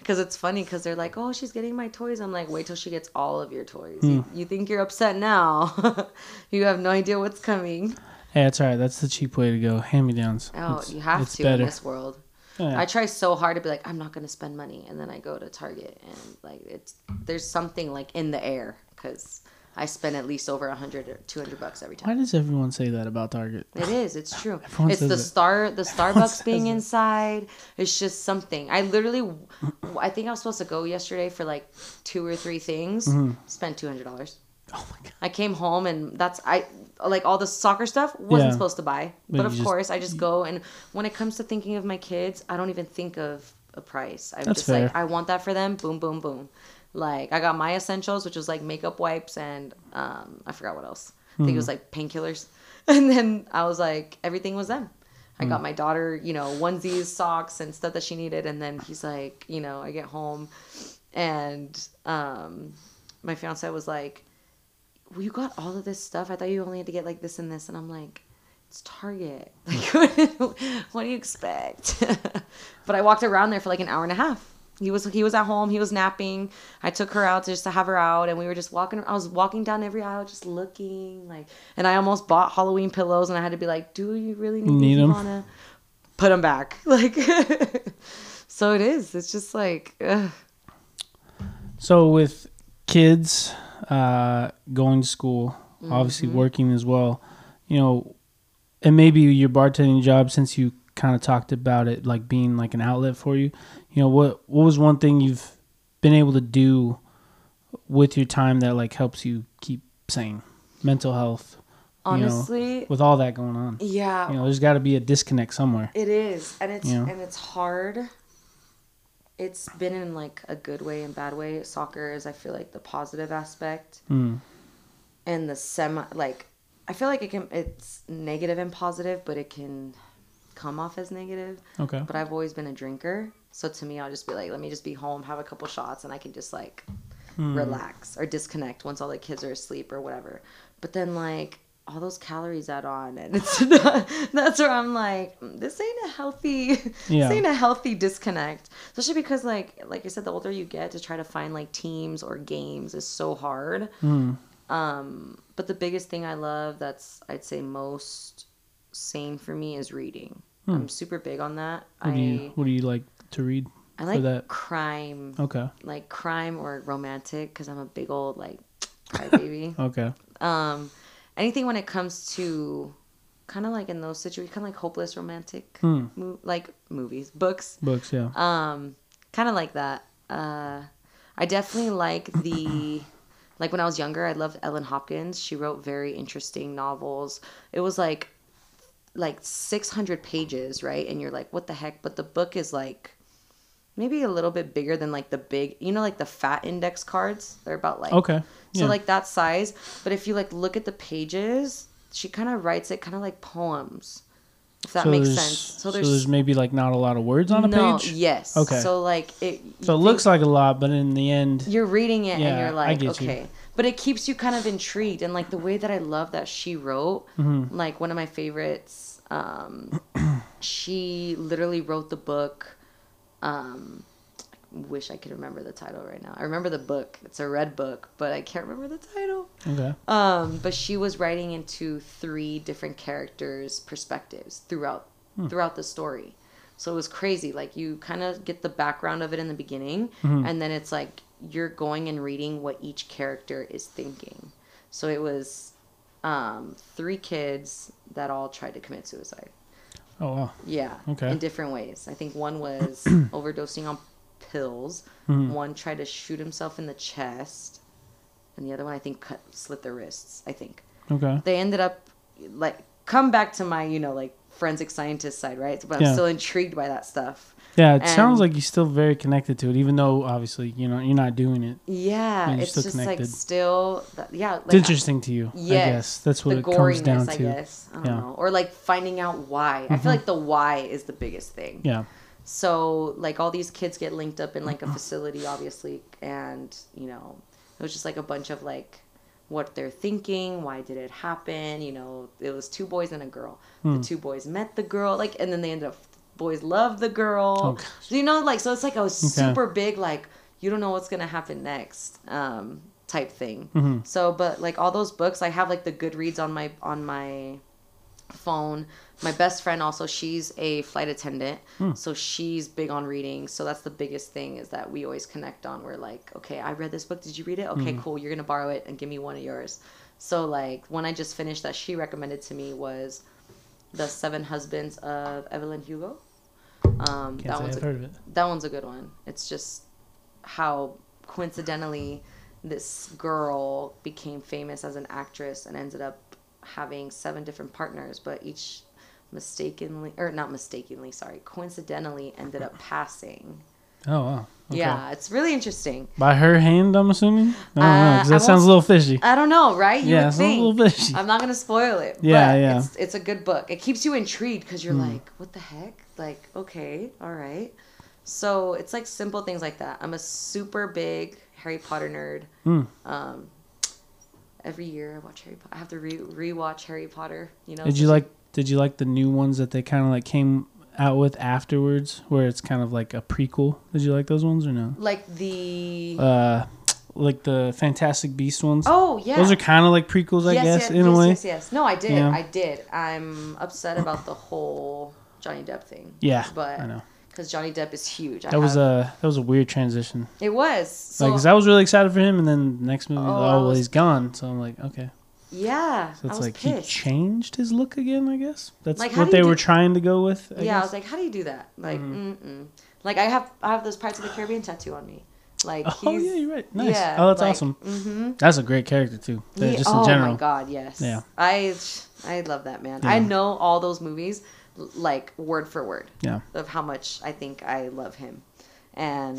because it's funny because they're like, oh, she's getting my toys. I'm like, wait till she gets all of your toys. You, Hmm. you think you're upset now? you have no idea what's coming. hey, that's all right. That's the cheap way to go. Hand me downs. Oh, you have to in this world. Yeah. I try so hard to be like, I'm not gonna spend money, and then I go to Target and like it's there's something like in the air because I spend at least over a hundred or two hundred bucks every time. Why does everyone say that about Target? It is. It's true. Everyone it's the it. star, the Starbucks being inside. It's just something. I literally, I think I was supposed to go yesterday for like two or three things. Mm-hmm. Spent two hundred dollars. Oh my god. I came home and that's I like all the soccer stuff wasn't Yeah. supposed to buy, But but, of just- course I just go and when it comes to thinking of my kids, I don't even think of a price. I'm just like. I want that for them. Boom, boom, boom. Like I got my essentials, which was like makeup wipes and um, I forgot what else. I think it Hmm. was like painkillers, and then I was like everything was them. I Hmm. got my daughter, you know, onesies, socks, and stuff that she needed, and then he's like, you know, I get home, and um, my fiance was like, well, you got all of this stuff. I thought you only had to get like this and this, and I'm like, it's Target. Like, what do you expect? but I walked around there for like an hour and a half. He was he was at home. He was napping. I took her out just to have her out, and we were just walking. I was walking down every aisle, just looking like. And I almost bought Halloween pillows, and I had to be like, "Do you really need, Need these, 'em? Ivana?" Put them back, like. so it is. It's just like. Ugh. So with kids uh, going to school, obviously Mm-hmm. working as well, you know, and maybe your bartending job, since you kind of talked about it, like being like an outlet for you. You know, what what was one thing you've been able to do with your time that like helps you keep sane, mental health, you know, Honestly, with all that going on. yeah. You know, there's got to be a disconnect somewhere. It is, and it's Yeah. and it's hard. It's been in like a good way and bad way. Soccer is, I feel like, the positive aspect, Mm. and the semi like, I feel like it can. It's negative and positive, but it can come off as negative. Okay. But I've always been a drinker, so to me, I'll just be like, let me just be home, have a couple shots, and I can just like relax or disconnect once all the kids are asleep or whatever. But then like all those calories add on, and it's not, that's where I'm like, "Mm, this ain't a healthy, Yeah. this ain't a healthy disconnect. Especially because like like I said, the older you get, to try to find like teams or games is so hard. Mm. Um, but the biggest thing I love that's I'd say most sane for me is reading. I'm super big on that. What do I you What do you like to read? I like that? crime, Okay. like crime or romantic because I'm a big old like crybaby. Okay. um, anything when it comes to kind of like in those situations, kind of like hopeless romantic, Hmm. mo- like movies, books, Books. Yeah. um, kind of like that. Uh, I definitely like the like when I was younger, I loved Ellen Hopkins. She wrote very interesting novels. It was like like 600 pages, right? And you're like, what the heck? But the book is like maybe a little bit bigger than like the big, you know, like the fat index cards. They're about like Okay. so Yeah. like that size. But if you like look at the pages, she kind of writes it kind of like poems. If that So makes sense. So So there's, there's, maybe like not a lot of words on a no, page. yes. Okay. So like it. So it looks like a lot, but in the end, you're reading it Yeah, and you're I like, get you. okay. But it keeps you kind of intrigued and like the way that I love that she wrote. Mm-hmm. Like one of my favorites. Um, she literally wrote the book. Um, wish I could remember the title right now. I remember the book. It's a red book, but I can't remember the title. Okay. Um, but she was writing into three different characters' perspectives throughout throughout the story. So it was crazy. Like you kind of get the background of it in the beginning, and then it's like you're going and reading what each character is thinking. So it was um, three kids that all tried to commit suicide. Oh wow. Yeah. Okay. In different ways. I think one was overdosing on pills. Hmm. One tried to shoot himself in the chest, and the other one I think cut slit their wrists. I think Okay. they ended up like come back to my you know like forensic scientist side, right? But I'm Yeah. still intrigued by that stuff. Yeah, it And- sounds like you're still very connected to it, even though obviously you know you're not doing it. Yeah, it's still just like still yeah. Like, It's interesting to you. I Yes, guess that's what it comes down I to. guess. I don't Yeah. Mm-hmm. know. Or like finding out why. I feel like the why is the biggest thing. Yeah. So like all these kids get linked up in like a facility, obviously, and you know it was just like a bunch of like what they're thinking, why did it happen? You know, it was two boys and a girl. Hmm. The two boys met the girl, like, and then they ended up boys love the girl. Oh, you know, like so it's like a super big like you don't know what's gonna happen next um, type thing. Mm-hmm. So, but like all those books, I have like the Goodreads on my on my phone. My best friend also, she's a flight attendant, so she's big on reading. So that's the biggest thing is that we always connect on. We're like, okay, I read this book. Did you read it? Okay, cool. You're gonna borrow it and give me one of yours. So like one I just finished that she recommended to me was the Seven Husbands of Evelyn Hugo. Um, that one's a, heard of it. that one's a good one. It's just how coincidentally this girl became famous as an actress and ended up having seven different partners, but each mistakenly or not mistakenly, sorry, coincidentally ended up passing. Oh wow. Okay. Yeah, it's really interesting. By her hand, I'm assuming. I don't know, Uh, that sounds a little fishy. I don't know, right? You yeah, would it a little fishy. I'm not gonna spoil it. Yeah, but yeah. It's, it's a good book. It keeps you intrigued because you're Hmm. like, what the heck? Like, okay, all right. So it's like simple things like that. I'm a super big Harry Potter nerd. Mm. Um, every year I watch Harry. Potter. I have to re rewatch Harry Potter. You know. Did you like? Did you like the new ones that they kind of like came out with afterwards, where it's kind of like a prequel? Did you like those ones or no? like the? Uh, like the Fantastic Beast ones. oh yeah. Those are kind of like prequels, I yes, guess, yes, in yes, a way. Yes, yes. No, I did. Yeah. I did. I'm upset about the whole Johnny Depp thing. Yeah, But I know. because Johnny Depp is huge. I That was have- a that was a weird transition. It was. So, like, I was really excited for him, and then next movie, Oh, oh, well, was- he's gone. So I'm like, okay. Yeah, So I it's was like he changed his look again. I guess that's Like, what they were trying to go with. I yeah, I was like, how do you do that? Like, mm-mm. Like I have I have those Pirates of the Caribbean tattoo on me. Like oh yeah, you're right. Nice. yeah, oh, that's like, awesome. Mm-hmm. That's a great character too. Yeah, just oh in general. my god, yes. Yeah. I I love that man. Yeah. I know all those movies like word for word Yeah. of how much I think I love him. And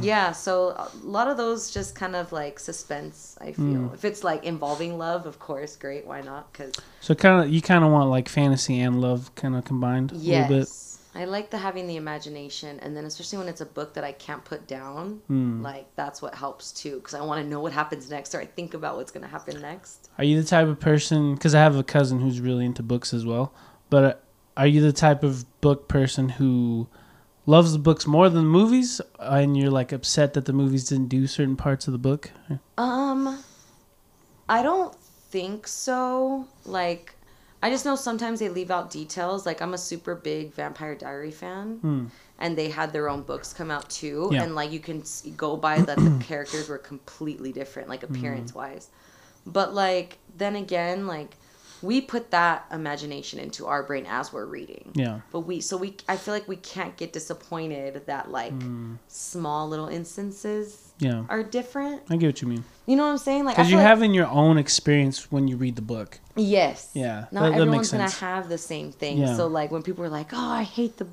yeah, so a lot of those just kind of like suspense, I feel. Mm. If it's like involving love, of course, great, why not? Cuz So kind of you kind of want like fantasy and love kind of combined a little bit. yes. I like the having the imagination and then especially when it's a book that I can't put down, Hmm. like that's what helps too cuz I want to know what happens next or I think about what's going to happen next. Are you the type of person? Because I have a cousin who's really into books as well. But uh, are you the type of book person who loves the books more than the movies, and you're like upset that the movies didn't do certain parts of the book? Um, I don't think so. Like, I just know sometimes they leave out details. Like, I'm a super big Vampire Diary fan, Hmm. and they had their own books come out too. Yeah. And like, you can go by that the characters were completely different, like appearance wise. But like, then again, like, we put that imagination into our brain as we're reading. Yeah. But we, so we, I feel like we can't get disappointed that like Hmm. small little instances Yeah. are different. I get what you mean. You know what I'm saying? Like, Because you like- have in your own experience when you read the book. Yes. Yeah, Not that- that everyone's gonna have the same thing. Yeah. So like when people are like, "Oh, I hate the,"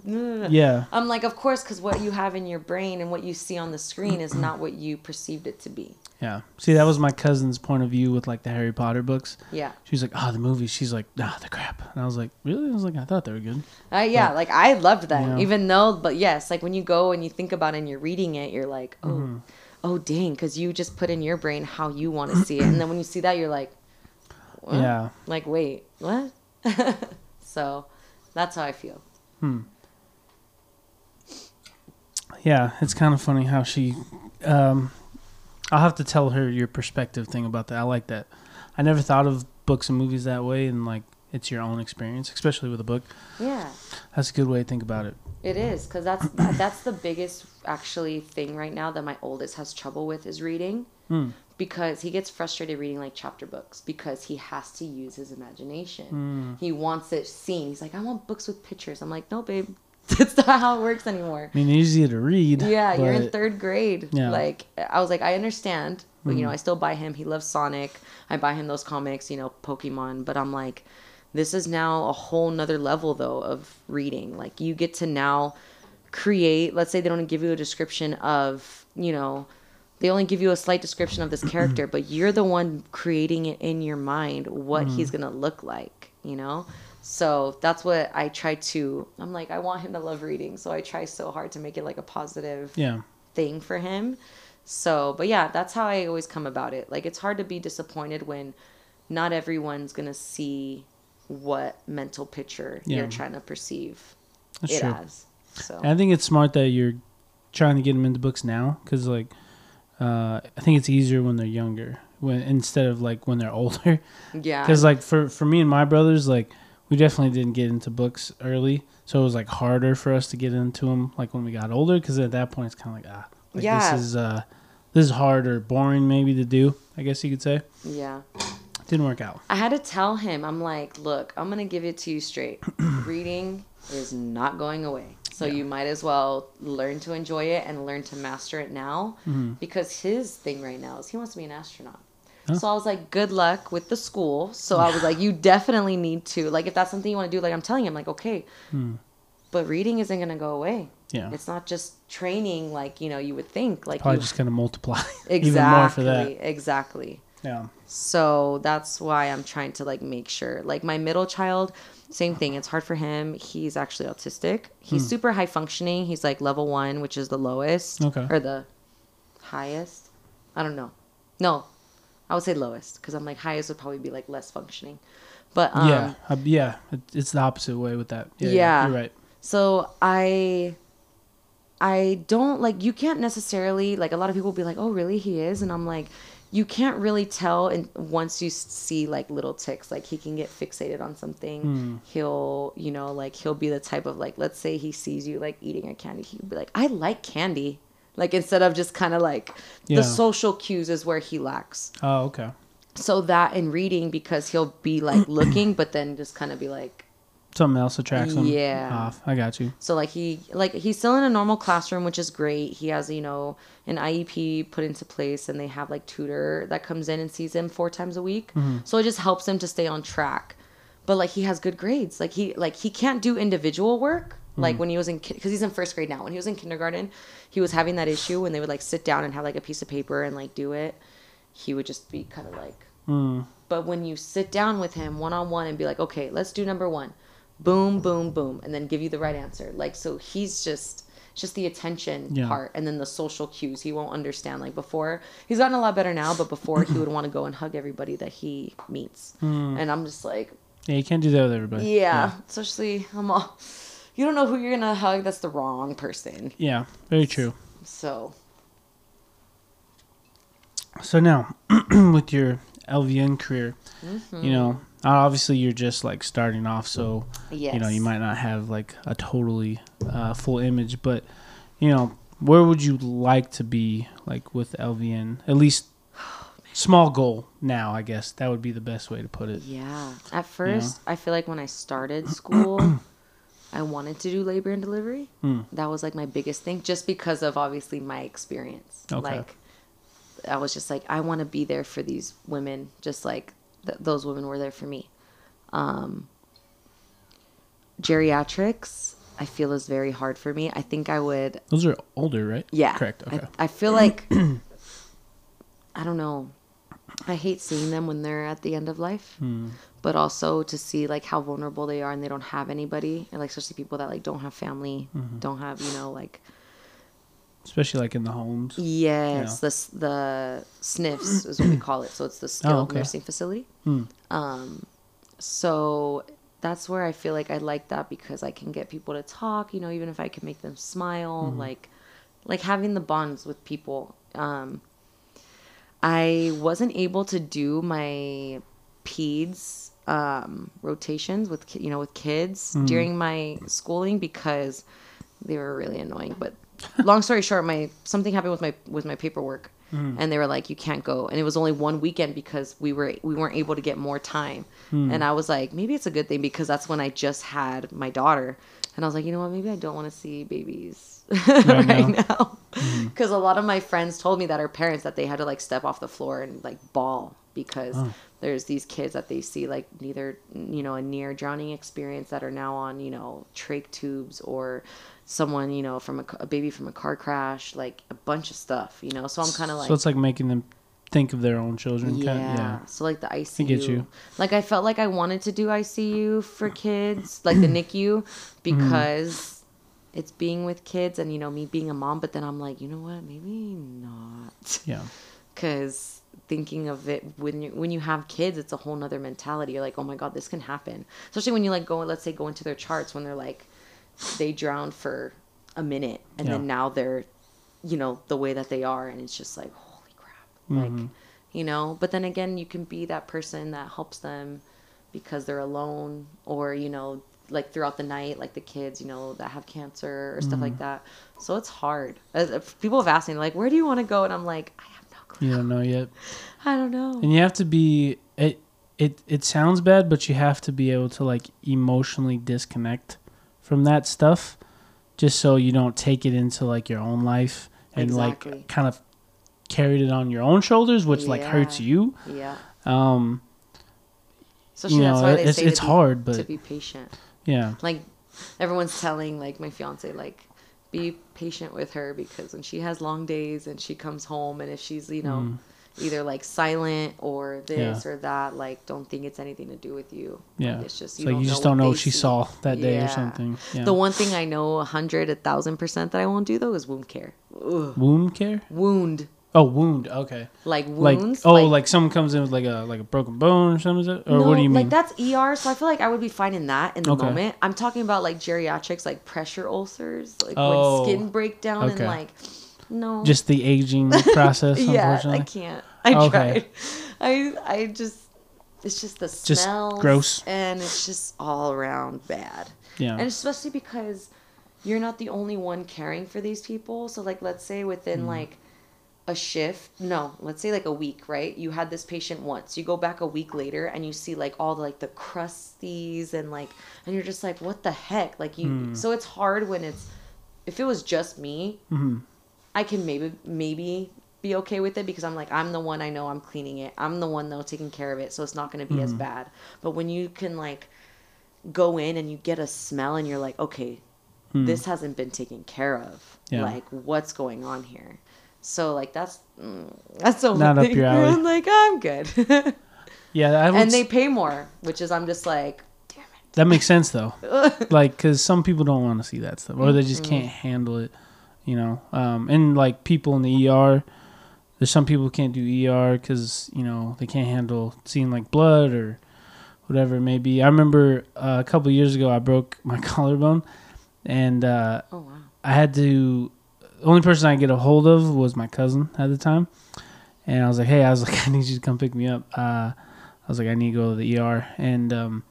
ugh," Yeah. I'm like, of course, because what you have in your brain and what you see on the screen is not what you perceived it to be. Yeah. See, that was my cousin's point of view with like the Harry Potter books. Yeah. She's like, "Oh, the movies." She's like, "Ah, the crap." And I was like, "Really?" I was like, "I thought they were good." Uh, yeah, like I loved that. Yeah. Even though, but yes, like when you go and you think about it and you're reading it, you're like, oh, Mm-hmm. oh, dang, because you just put in your brain how you want to see it, and then when you see that, you're like, what? Yeah. like wait, what? so that's how I feel. Hmm. Yeah, it's kind of funny how she. Um, I'll have to tell her your perspective thing about that. I like that. I never thought of books and movies that way, and like it's your own experience, especially with a book. Yeah. That's a good way to think about it. It is because that's that's the biggest actually thing right now that my oldest has trouble with is reading Hmm. because he gets frustrated reading like chapter books because he has to use his imagination. Hmm. He wants it seen. He's like, I want books with pictures. I'm like, no, babe, that's not how it works anymore. I mean, it's easy to read. Yeah, you're in third grade. Yeah. Like I was like, I understand, but you know, Mhm. I still buy him. He loves Sonic. I buy him those comics, you know, Pokemon. But I'm like, this is now a whole nother level though of reading. Like you get to now create. Let's say they don't give you a description of, you know, they only give you a slight description of this character, but you're the one creating it in your mind what he's gonna look like. You know. So that's what I try to. I'm like, I want him to love reading, so I try so hard to make it like a positive Yeah. thing for him. So, but yeah, that's how I always come about it. Like, it's hard to be disappointed when not everyone's gonna see what mental picture Yeah. you're trying to perceive That's it true. as. So, I think it's smart that you're trying to get them into books now because, like, uh, I think it's easier when they're younger, when instead of like when they're older. yeah, Because like for for me and my brothers, like we definitely didn't get into books early, so it was like harder for us to get into them like when we got older. Because at that point, it's kind of like ah, like Yeah. this is uh this is hard or boring maybe to do. I guess you could say yeah. didn't work out. I had to tell him, I'm like, look, I'm gonna give it to you straight. Reading is not going away. So you might as well learn to enjoy it and learn to master it now. Mhm. Because his thing right now is he wants to be an astronaut. Huh? So I was like, good luck with the school. So I was like, you definitely need to like if that's something you want to do. Like I'm telling him, like okay, Hmm. but reading isn't gonna go away. Yeah, It's not just training like you know you would think. Like probably you, just gonna multiply exactly, even more for that. exactly. Yeah. So that's why I'm trying to like make sure. Like my middle child, same thing. It's hard for him. He's actually autistic. He's Hmm. super high functioning. He's like level one, which is the lowest. Okay. Or the highest. I don't know. No, I would say lowest because I'm like highest would probably be like less functioning. But um, yeah, uh, yeah, it's the opposite way with that. Yeah, Yeah. you're right. So I I don't like you can't necessarily like a lot of people will be like, "Oh, really? He is?" And I'm like, you can't really tell and once you see like little ticks like he can get fixated on something Hmm. he'll you know like he'll be the type of like let's say he sees you like eating a candy he'll be like i like candy like instead of just kind of like Yeah. the social cues is where he lacks Oh, okay. so that in reading because he'll be like looking but then just kind of be like Something else attracts him. Yeah. off. I got you. So like he like he's still in a normal classroom, which is great. He has you know an IEP put into place, and they have like tutor that comes in and sees him four times a week. Mm-hmm. So it just helps him to stay on track. But like he has good grades. Like he like he can't do individual work. Like when he was in because he's in first grade now. When he was in kindergarten, he was having that issue when they would like sit down and have like a piece of paper and like do it. He would just be kind of like Mm. but when you sit down with him one on one and be like, okay, let's do number one, boom, boom, boom, and then give you the right answer. Like, so he's just, just the attention Yeah. part and then the social cues he won't understand. Like before, he's gotten a lot better now, but before he would want to go and hug everybody that he meets. And I'm just like, Yeah, you can't do that with everybody. yeah, especially, I'm all, you don't know who you're going to hug. That's the wrong person. Yeah, very true. So, So now, with your LVN career, Mm-hmm. you know, obviously you're just like starting off, so yes. you know you might not have like a totally uh, full image, but you know, where would you like to be like with LVN? At least small goal now, I guess that would be the best way to put it. Yeah. At first, I feel like when I started school, I wanted to do labor and delivery. Hmm. That was like my biggest thing, just because of obviously my experience. Okay. Like, I was just like, I want to be there for these women, just like th- those women were there for me. Um, geriatrics, I feel is very hard for me. I think I would Those are older, right? yeah. Correct. I- Okay. I, feel like I don't know. I hate seeing them when they're at the end of life. Hmm. But also to see like how vulnerable they are and they don't have anybody. And like especially people that like don't have family, Mm-hmm. don't have, you know, like Especially like in the homes. yes, the the sniffs is what we call it. So it's the skilled Oh, okay. nursing facility. Hmm. Um so that's where I feel like I like that because I can get people to talk, you know, even if I can make them smile, Mm-hmm. like like having the bonds with people. Um, I wasn't able to do my peds um, rotations with you know with kids hmm. during my schooling because they were really annoying. But long story short, my something happened with my with my paperwork, hmm. and they were like, "You can't go." And it was only one weekend because we were we weren't able to get more time. Hmm. And I was like, maybe it's a good thing because that's when I just had my daughter, and I was like, you know what? Maybe I don't want to see babies right, now. Mm-hmm. now because a lot of my friends told me that are parents that they had to like step off the floor and like bawl because oh. there's these kids that they see like neither you know a near drowning experience that are now on you know trach tubes or someone you know from a, a baby from a car crash like a bunch of stuff you know so i'm kind of like so it's like making them think of their own children. yeah. Kind yeah. So like the ICU. get you. Like I felt like I wanted to do ICU for kids, like the NICU, mm-hmm. because it's being with kids and you know me being a mom. But then I'm like, you know what? Maybe not, Yeah. because thinking of it when you when you have kids, it's a whole nother mentality. You're like, oh my god, this can happen. Especially when you like go, let's say, go into their charts when they're like, they drowned for a minute and then now they're, you know, the way that they are, and it's just like, holy crap, like mm-hmm. you know but then again you can be that person that helps them because they're alone or you know like throughout the night like the kids you know that have cancer or stuff like mm. that. So it's hard. Uh, uh, people have asked me like where do you want to go? And i'm like i have no clue. You don't know yet. i don't know. And you have to be it it it sounds bad, but you have to be able to like emotionally disconnect from that stuff just so you don't take it into like your own life and Exactly. like kind of carried it on your own shoulders, which like hurts you. yeah. Um especially you that's know, why they it's- say to it's hard, to but- be patient yeah. like everyone's telling like my fiance like be patient with her because when she has long days and she comes home and if she's you know either like silent or this Mm. Yeah. or that like don't think it's anything to do with you Yeah. like, it's just you like don't you just don't know what she see. saw that day or something. Yeah. the one thing i know a hundred a thousand percent that i won't do though is wound care Ugh. wound care? wound Oh, wound. Okay. like Like wounds oh, like, someone comes in with like a like a broken bone or something, it? or what do you mean? Like that's ER, so I feel like I would be fine in that in the Okay. moment. I'm talking about like geriatrics, like pressure ulcers, like Oh, when skin breakdown and like no, just the aging process. yeah. I can't. I Okay. tried. I I just it's just the Just smells gross. and it's just all around bad. Yeah. And especially because you're not the only one caring for these people. So like let's say within Mm. like a shift, no, let's say like a week, right? You had this patient once. You go back a week later and you see like all the like the crusties and like and you're just like what the heck? Like you Hmm. so it's hard when it's if it was just me, Mm-hmm. I can maybe maybe be okay with it because I'm like I'm the one I know I'm cleaning it. I'm the one though taking care of it, so it's not going to be as Mm-hmm. bad. But when you can like go in and you get a smell and you're like, okay, this hasn't been taken care of. Yeah. Like what's going on here? So like that's mm, that's the Not one up thing your where alley. I'm like I'm good. yeah, I would and they pay more, which is I'm just like, damn it. that makes sense though. like, because some people don't want to see that stuff, or they just can't handle it. You know, um, and like people in the ER, there's some people who can't do ER because you know they can't handle seeing like blood or whatever it may be. I remember uh, a couple years ago I broke my collarbone, and uh, Oh wow. I had to. The only person I could get a hold of was my cousin at the time, and I was like, "Hey, I was like, I need you to come pick me up." Uh, I was like, "I need to go to the ER," and um,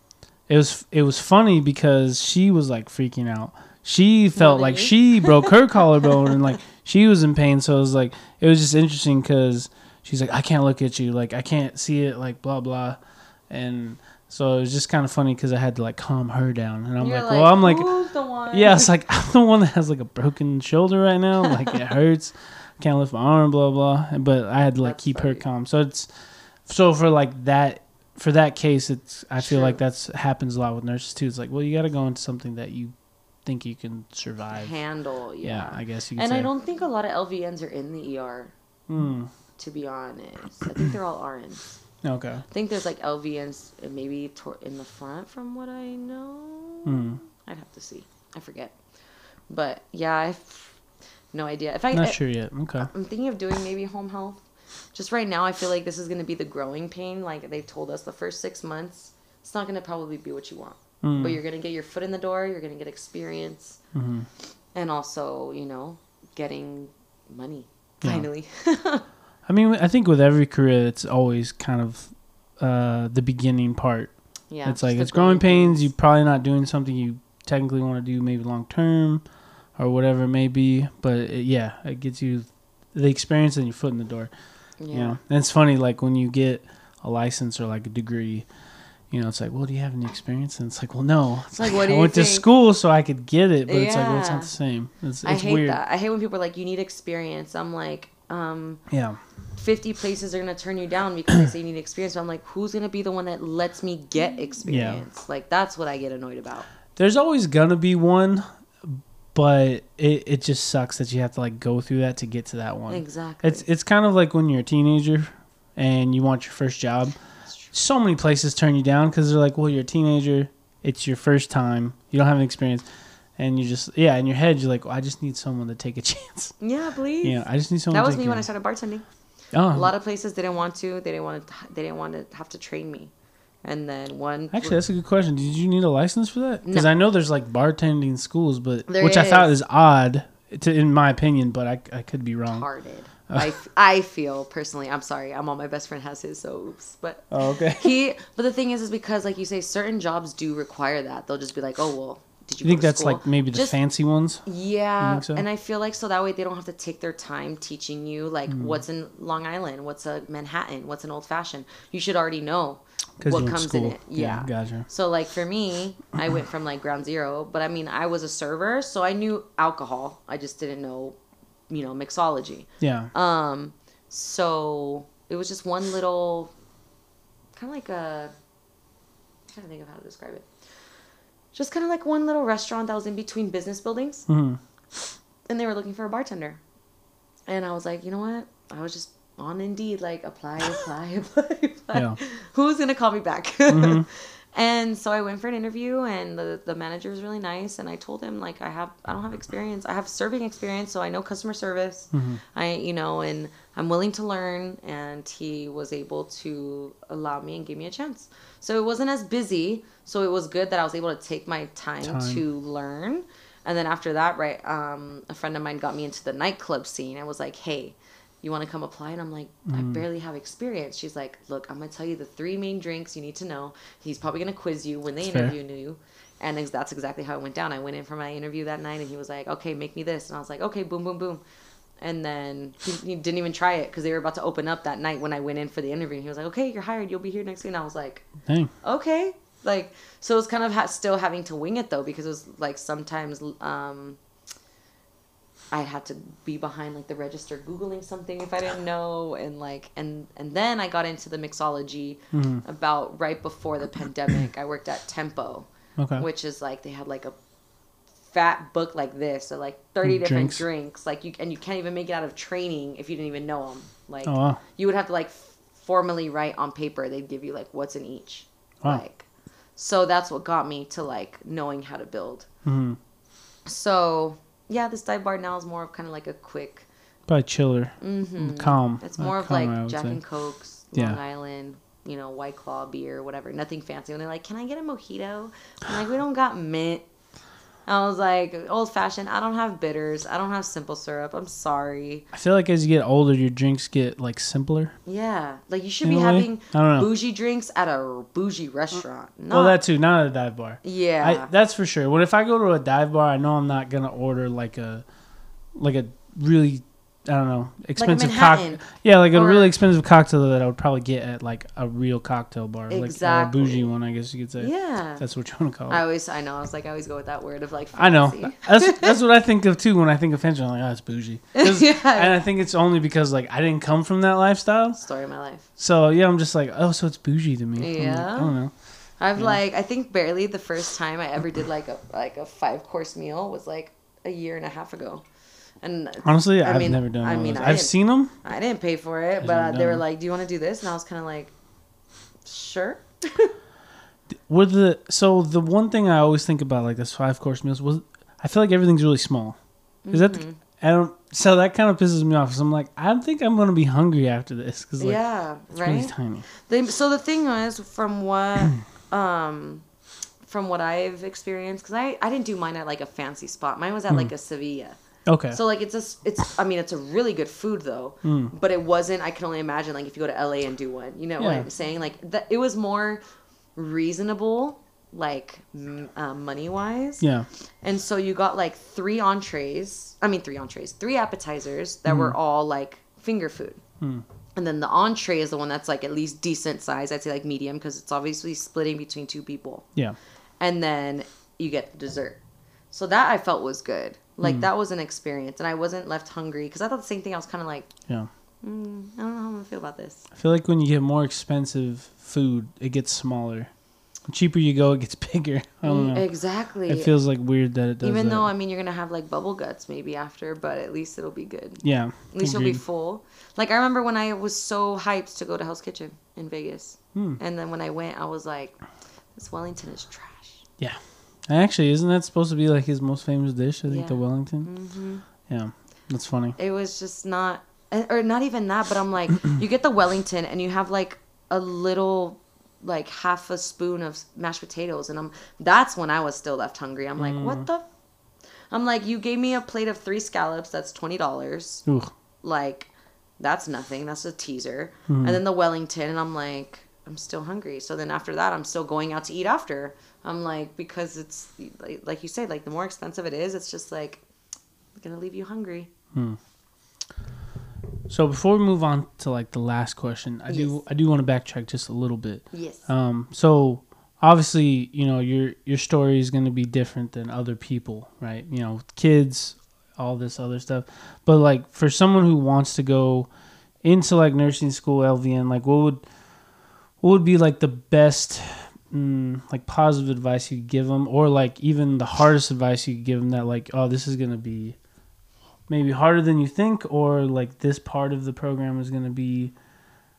it was it was funny because she was like freaking out. She felt like she broke her collarbone and like she was in pain. So it was like it was just interesting because she's like, "I can't look at you, like I can't see it, like blah blah," and so it was just kind of funny because I had to like calm her down, and I'm You're like, "Well, I'm like." who's the one? Yeah, it's like I'm the one that has like a broken shoulder right now. Like it hurts. Can't lift my arm. Blah blah. But I had to like That's keep her calm. So it's so for like that for that case, it's I feel Sure. like that's happens a lot with nurses too. It's like well, you got to go into something that you think you can survive. handle. Yeah, Yeah. I guess you. Could and say. I don't think a lot of LVNs are in the ER. Hmm. To be honest, I think they're all RNs. Okay. I think there's like LVNs uh, maybe in the front from what I know. Hmm. I'd have to see. I forget. But yeah, I've no idea. If I, Not I sure yet. Okay. I'm thinking of doing maybe home health. Just right now, I feel like this is going to be the growing pain. Like they told us the first six months, it's not going to probably be what you want. Hmm. But you're going to get your foot in the door. You're going to get experience. Mm-hmm. And also, you know, getting money Yeah. finally. I mean, I think with every career, it's always kind of uh, the beginning part. yeah, it's like it's growing pains. You're probably not doing something you technically want to do, maybe long term, or whatever it may be. But it, yeah, it gets you the experience and your foot in the door. Yeah. You know, and it's funny like when you get a license or like a degree. You know, it's like, well, do you have any experience? And it's like, well, no. It's like, what do I you went to school so I could get it, but it's like, well, it's not the same. It's, I hate weird. that. I hate when people are like, you need experience. I'm like, um, Yeah, 50 places are going to turn you down because they say you need experience. But I'm like, who's going to be the one that lets me get experience? Like, that's what I get annoyed about. there's always gonna be one, but it, it just sucks that you have to like go through that to get to that one. Exactly. It's it's kind of like when you're a teenager and you want your first job. So many places turn you down because they're like, well, you're a teenager. It's your first time. You don't have any experience. And you just, yeah, in your head, you're like, well, I just need someone to take a chance. yeah, please. You know, I just need someone that was me when I started bartending. Oh, A lot of places didn't want to. They didn't want to. They didn't want to have to train me. And then one. Actually, that's a good question. Did you need a license for that? Because No. I know there's like bartending schools, but There which I thought is. is odd, to, in my opinion. But I, I could be wrong. retarded. I, f- I feel personally. I'm sorry. I'm all my best friend has his, so oops. But Oh, okay. he. But the thing is, is because like you say, certain jobs do require that. They'll just be like, oh well, did you? You think that's school? like maybe the Just- fancy ones? Yeah, so? and I feel like so that way they don't have to take their time teaching you like Mm. what's in Long Island, what's a Manhattan, what's an old fashioned. You should already know what comes in it. Yeah, Yeah. gotcha. So like for me, I went from like ground zero, but I mean I was a server, so I knew alcohol. I just didn't know, you know, mixology. Yeah. Um, so it was just one little, kind of like a, I'm trying to think of how to describe it. Just kind of like one little restaurant that was in between business buildings, hmm and they were looking for a bartender. And I was like, you know what? I was just on Indeed, like apply, apply, apply, apply. Yeah. Who's gonna call me back? Mm-hmm. and so I went for an interview, and the the manager was really nice. And I told him like I have I don't have experience. I have serving experience, so I know customer service. Mm-hmm. I you know, and I'm willing to learn. And he was able to allow me and give me a chance. So it wasn't as busy. So it was good that I was able to take my time, Time. to learn. And then after that, right, um, a friend of mine got me into the nightclub scene I was like, "Hey, you want to come apply?" And I'm like, "I Mm. barely have experience." She's like, "Look, I'm gonna tell you the three main drinks you need to know. He's probably gonna quiz you when they That's fair. interview you." And that's exactly how it went down. I went in for my interview that night, and he was like, "Okay, make me this," and I was like, "Okay, boom, boom, boom." And then he, he didn't even try it because they were about to open up that night when I went in for the interview. And he was like, "Okay, you're hired. You'll be here next week." And I was like, Dang. okay like so it's kind of ha- still having to wing it though because it was like sometimes um i had to be behind like the register googling something if i didn't know and like and and then i got into the mixology Mm-hmm. about right before the pandemic i worked at tempo Okay. which is like they had like a fat book like this so like 30 Mm, different drinks. drinks. like you and you can't even make it out of training if you didn't even know them like Oh wow. you would have to like formally write on paper they'd give you like what's in each Wow. like so that's what got me to like knowing how to build hmm so yeah this dive bar now is more of kind of like a quick Probably chiller, mm-hmm. calm. it's more of calmer, I like jack say. and cokes Yeah. long island you know white claw beer whatever nothing fancy when they're like can i get a mojito i'm like we don't got mint I was like, old fashioned. I don't have bitters. I don't have simple syrup. I'm sorry. I feel like as you get older, your drinks get like simpler. Yeah, like you should In be having I don't know. bougie drinks at a bougie restaurant. Not, Well, that too, not at a dive bar. yeah. I, that's for sure. When if I go to a dive bar, I know I'm not gonna order like a, like a really, I don't know, expensive cocktail. Yeah, like a Or- really expensive cocktail that I would probably get at like a real cocktail bar, like Exactly. or a bougie one, I guess you could say. yeah. That's what you want to call it. I always, I know. I was like, I always go with that word of like. I know. That's that's what I think of too when I think of fancy. I'm like, oh, it's bougie, Yeah. And I think it's only because like I didn't come from that lifestyle. Story of my life. So yeah, I'm just like, oh, so it's bougie to me. I'm like, Yeah. I don't know. I've Yeah. like, I think barely the first time I ever did like a like a five course meal was like a year and a half ago, and Honestly, I I've mean- never done. I mean, I I've seen them. I didn't pay for it, but they were like, "Do you want to do this?" And I was kind of like, "Sure." Were the so the one thing I always think about like this five course meals was I feel like everything's really small. Is that Mm-hmm. the, I don't so that kind of pisses me off. Cause I'm like I think I'm gonna be hungry after this because like yeah, right. tiny. They, so the thing was, from what, um, from what I've experienced, because I I didn't do mine at like a fancy spot. Mine was at like a Sevilla, Okay. So like it's a it's I mean it's a really good food though, Mm. but it wasn't. I can only imagine like if you go to LA and do one, you know what I'm saying? Like that it was more reasonable, like uh, money wise. yeah. And so you got like three entrees. I mean three entrees, three appetizers that Mm. were all like finger food. And then the entree is the one that's like at least decent size. I'd say like medium because it's obviously splitting between two people Yeah. and then you get the dessert. So that I felt was good. Like that was an experience, and I wasn't left hungry because I thought the same thing. I was kind of like, Yeah. mm, I don't know how I'm gonna feel about this. I feel like when you get more expensive food, it gets smaller. The cheaper you go, it gets bigger. I don't know. Exactly. It feels like weird that it does. Even that. though I mean you're gonna have like bubble guts maybe after, but at least it'll be good. yeah. At least you'll be full. Like I remember when I was so hyped to go to Hell's Kitchen in Vegas, Hmm. and then when I went, I was like, this Wellington is trash. Yeah. Actually, isn't that supposed to be like his most famous dish? I think the Yeah. Wellington. hmm Yeah. That's funny. it was just not eh, or not even that but i'm like you get the wellington and you have like a little like half a spoon of mashed potatoes and i'm that's when i was still left hungry i'm like what the i'm like you gave me a plate of three scallops that's $20 like that's nothing that's a teaser and then the wellington and i'm like i'm still hungry so then after that i'm still going out to eat after i'm like because it's like, like you said like the more expensive it is it's just like gonna leave you hungry So before we move on to like the last question, I Yes. do I do want to backtrack just a little bit. yes Um, so obviously, you know, your your story is going to be different than other people, right? You know, kids, all this other stuff. But like for someone who wants to go into like nursing school, LVN, like what would what would be like the best mm, like positive advice you could give them, or like even the hardest advice you could give them that like, oh, this is going to be maybe harder than you think, or like this part of the program is going to be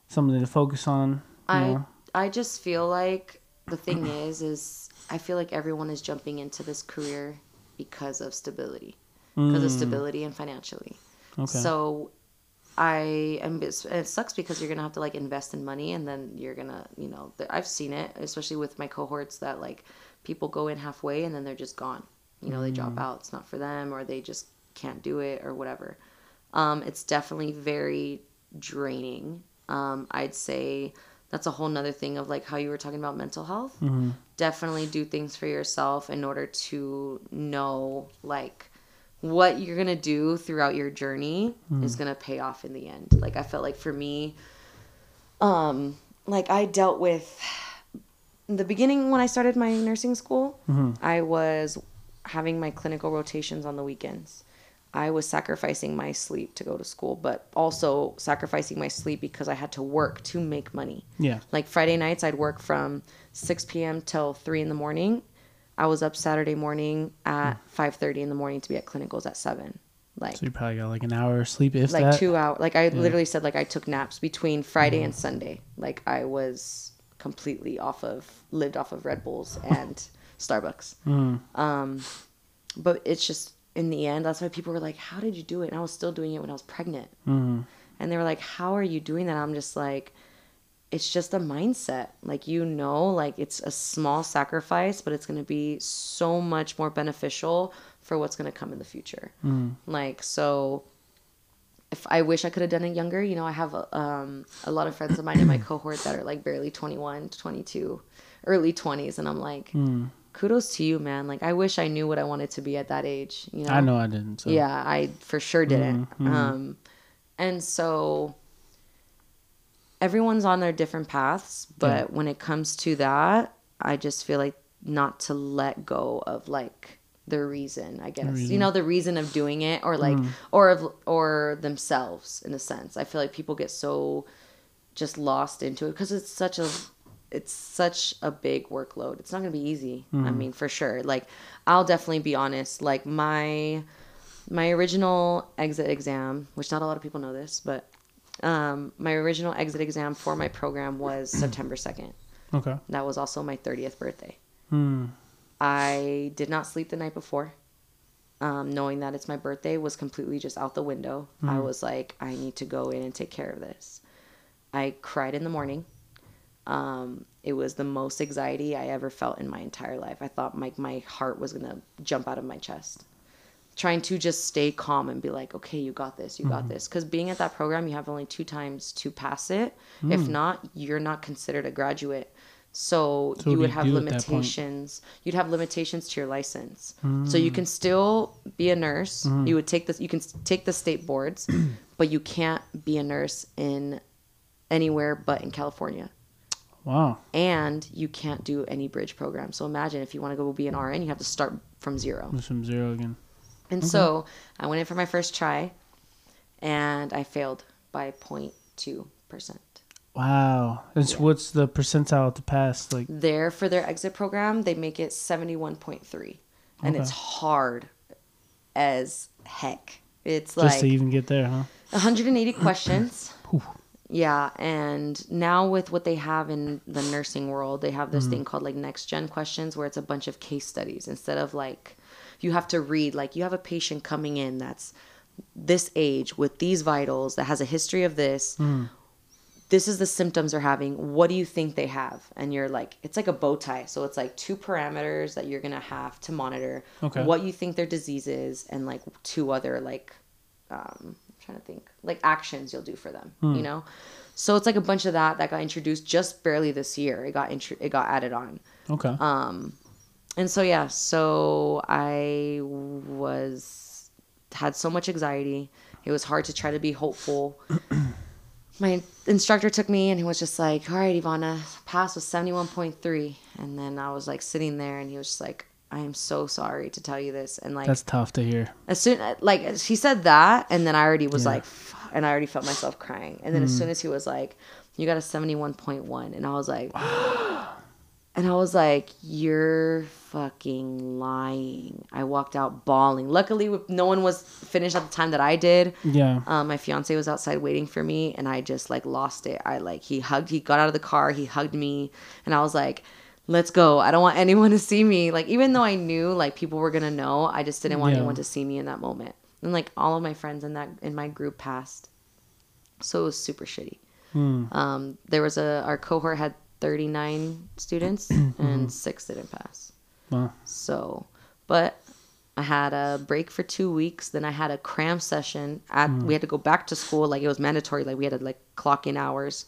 something to focus on. I know? I just feel like the thing is is I feel like everyone is jumping into this career because of stability, because of Mm, stability and financially. Okay. So I am it sucks because you're gonna have to like invest in money and then you're gonna you know I've seen it especially with my cohorts that like people go in halfway and then they're just gone. You know they drop out. It's not for them or they just can't do it or whatever. Um, it's definitely very draining. Um, I'd say that's a whole nother thing of like how you were talking about mental health. Mhm. Definitely do things for yourself in order to know like what you're gonna do throughout your journey is gonna pay off in the end. Like I felt like for me, um, like I dealt with in the beginning when I started my nursing school, Mhm. I was having my clinical rotations on the weekends. I was sacrificing my sleep to go to school, but also sacrificing my sleep because I had to work to make money. Yeah. Like Friday nights, I'd work from 6 p.m. till 3 in the morning. I was up Saturday morning at 5:30 in the morning to be at clinicals at 7. Like So you probably got like an hour of sleep, if like that. two hours. Like I literally said, like I took naps between Friday and Sunday. Like I was completely off of lived off of Red Bulls and Starbucks. Mm. Um, but it's just in the end, that's why people were like, "How did you do it?" And I was still doing it when I was pregnant, Mm. and they were like, "How are you doing that?" I'm just like, it's just a mindset. Like you know, like it's a small sacrifice, but it's gonna be so much more beneficial for what's gonna come in the future. Mm. Like so if I wish I could have done it younger, you know, I have a, um, a lot of friends of mine in my cohort that are like barely 21, 22, early 20s and I'm like, Mm. kudos to you, man. Like I wish I knew what I wanted to be at that age, you know. I know I didn't. So. Yeah, I for sure didn't. Mhm, mhm. Um, and so everyone's on their different paths, but when it comes to that, I just feel like not to let go of like the reason, I guess. You know, the reason of doing it or like Mm. or of or themselves in a sense. I feel like people get so just lost into it because it's such a it's such a big workload. It's not going to be easy. I Mm. mean, for sure. Like I'll definitely be honest, like my my original exit exam, which not a lot of people know this, but um, my original exit exam for my program was September 2nd. Okay. That was also my 30th birthday. Mm. I did not sleep the night before. Um, knowing that it's my birthday was completely just out the window. I was like, I need to go in and take care of this. I cried in the morning. Um, it was the most anxiety I ever felt in my entire life. I thought my, my heart was going to jump out of my chest. Trying to just stay calm and be like, okay, you got this, you Mm-hmm. got this. Because being at that program, you have only two times to pass it. Mm. If not, you're not considered a graduate. So, So you would you have do at that point? limitations. You'd have limitations to your license. So Mm. you can still be a nurse. Mm-hmm. You would take this. You can take the state boards, but you can't be a nurse in anywhere but in California Wow. and you can't do any bridge program. So imagine if you want to go be an RN, you have to start from zero. It's from zero again. And so I went in for my first try and I failed by 0.2%. Wow. It's what's the percentile to pass? Like There for their exit program, they make it 71.3. And Okay. it's hard as heck. It's like just to even get there, huh? 180 questions. Yeah, and now with what they have in the nursing world, they have Mm-hmm. this thing called like next gen questions where it's a bunch of case studies instead of like you have to read like you have a patient coming in that's this age with these vitals that has a history of this. Mm. This is the symptoms they're having. What do you think they have? And you're like, it's like a bow tie. So it's like two parameters that you're gonna have to monitor Okay. what you think their disease is, and like two other like um, I'm trying to think like actions you'll do for them Hmm. you know so it's like a bunch of that that got introduced just barely this year it got intro- it got added on Okay. um and so yeah so i was had so much anxiety. It was hard to try to be hopeful. My instructor took me and he was just like all right ivana pass was 71.3 and then i was like sitting there and he was just like i am so sorry to tell you this. And like That's tough to hear. as soon like as he said that and then i already was Yeah. like and i already felt myself crying. And then as mm. soon as he was like you got a 71.1 and i was like and i was like you're fucking lying. I walked out bawling. Luckily no one was finished at the time that i did. Yeah. um, my fiance was outside waiting for me and i just like lost it. I like he hugged he got out of the car he hugged me and i was like let's go. I don't want anyone to see me. Like even though i knew like people were gonna know i just didn't want Yeah. anyone to see me in that moment. And like all of my friends in that in my group passed. So it was super shitty. Hmm. um, there was a our cohort had 39 students and six didn't pass Wow. so, but I had a break for two weeks. Then I had a cram session. At we had to go back to school. Like it was mandatory. Like we had to like clock in hours,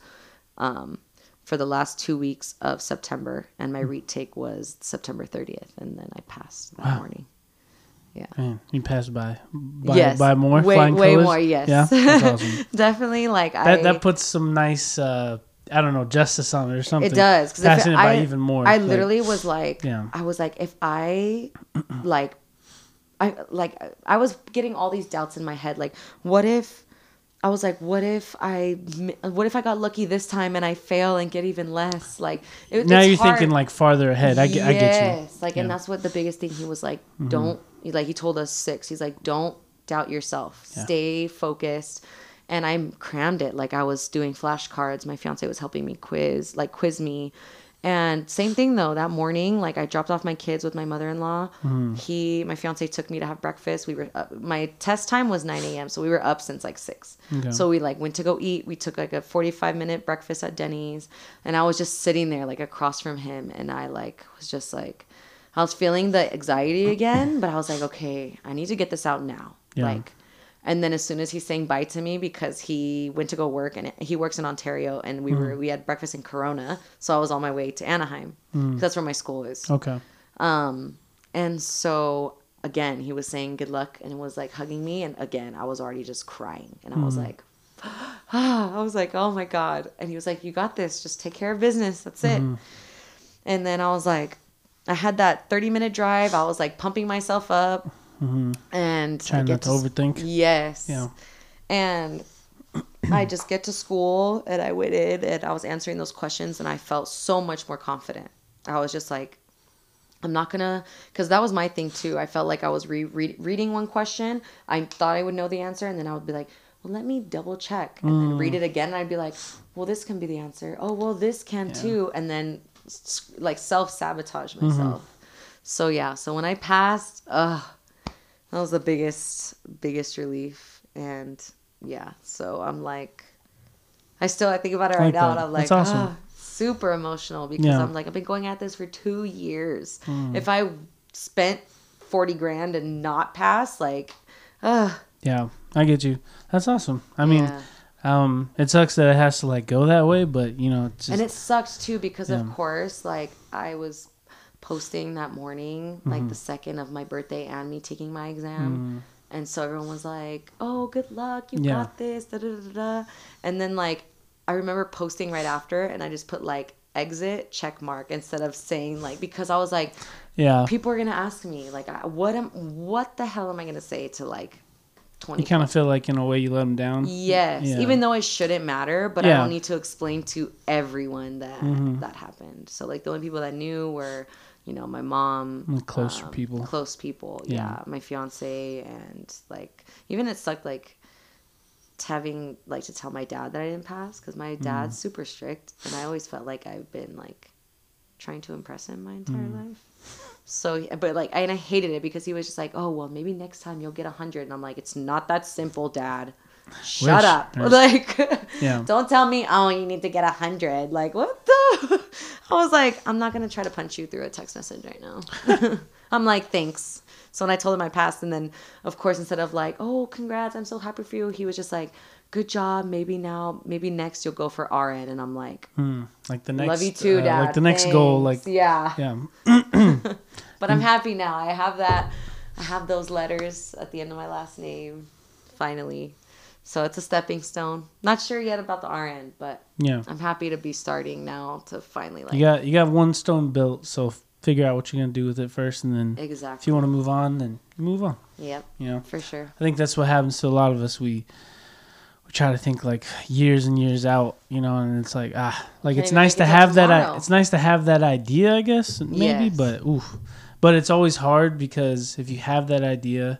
um, for the last two weeks of September. And my retake was September 30th, and then I passed that Wow. morning. Yeah. Man, you passed by. By, yes. by more. Way flying way colors? more. Yes. Yeah. Awesome. Definitely. Like that I. that puts some nice. uh I don't know justice on it or something. It does because Passing it by I, even more. I like- literally was like, Yeah. I was like, if I, like, I like I was getting all these doubts in my head. Like, what if? I was like, what if I, what if I got lucky this time and I fail and get even less? Like, it, now you're hard. thinking like farther ahead. I get, I get you. Like, Yeah. and that's what the biggest thing he was like. Mm-hmm. Don't like he told us six. He's like, don't doubt yourself. Yeah. Stay focused. And I crammed it. Like I was doing flashcards. My fiance was helping me quiz, like quiz me. And same thing though. That morning, like I dropped off my kids with my mother-in-law. Mm-hmm. He, my fiance, took me to have breakfast. We were up, my test time was 9 a.m. So we were up since like six. Okay. So we like went to go eat. We took like a 45 minute breakfast at Denny's, and I was just sitting there like across from him, and I like was just like, I was feeling the anxiety again, but I was like, okay, I need to get this out now. Yeah. Like, and then as soon as he's saying bye to me because he went to go work and he works in Ontario, and we were mm. we had breakfast in Corona, so I was on my way to Anaheim. Mm. 'cause That's where my school is. Okay. Um, and so again, he was saying good luck and was like hugging me, and again, I was already just crying, and I was mm. like, I was like, oh my god, and he was like, you got this, just take care of business, that's it. Mm-hmm. And then I was like, I had that thirty minute drive, I was like pumping myself up, Mm-hmm. and I Trying get not to overthink. Yes. Yeah. And I just get to school and I waited and I was answering those questions and I felt so much more confident. I was just like, I'm not gonna, because that was my thing too. I felt like I was re- re- reading one question. I thought I would know the answer, and then I would be like, well, let me double check and then read mm. it again. And I'd be like, well, this can be the answer. Oh, well, this can too. And then like self sabotage mm-hmm. myself. So yeah, so when I passed, ugh, that was the biggest, biggest relief. And yeah, so I'm like, I still I think about it right like now, that. and I'm like, That's awesome. ah, super emotional because Yeah. I'm like, I've been going at this for two years. Hmm. If I spent 40 grand and not pass. Like, ugh. Yeah, I get you. That's awesome. I mean, yeah. um, it sucks that it has to like go that way, but you know, it's just, and it sucks too because Yeah. of course like i was posting that morning like Mm-hmm. the second of my birthday and me taking my exam Mm. and so everyone was like oh good luck you Yeah. got this da, da, da, da. and then like i remember posting right after and i just put like exit check mark instead of saying like because i was like yeah. people are gonna ask me like what am what the hell am i gonna say to like 20 You kind of feel like in a way you let them down. Yes, Yeah. even though it shouldn't matter, but I Yeah. Mm-hmm. don't need to explain to everyone that that happened. So like the only people that knew were, you know, my mom, The closer um, people. close people, Yeah. yeah. my fiance, and like even it sucked like having like to tell my dad that I didn't pass because my dad's Mm. super strict, and I always felt like I've been like trying to impress him my entire Mm. life. So, but like, and I hated it because he was just like, "Oh, well, maybe next time you'll get a hundred. and I'm like, "It's not that simple, Dad. Shut Wish. up! Right. Like, Yeah. don't tell me, oh, you need to get a hundred. Like, what the? I was like, I'm not gonna try to punch you through a text message right now. I'm like, thanks. So when I told him I passed, and then of course instead of like, oh, congrats, I'm so happy for you, he was just like, good job. Maybe now, maybe next you'll go for RN, and I'm like, Hmm. Like the next, love you too, uh, Dad. Like the next goal, like yeah. yeah, But I'm happy now. I have that. I have those letters at the end of my last name, finally. So it's a stepping stone. Not sure yet about the RN, but yeah. I'm happy to be starting now to finally like You got you got one stone built, so figure out what you're gonna do with it first, and then exactly if you want to move on, then move on. Yep, You know, for sure. I think that's what happens to a lot of us. We we try to think like years and years out, you know, and it's like ah, like Can't it's nice to have that. I, it's nice to have that idea, I guess, maybe, Yes. but oof, but it's always hard because if you have that idea.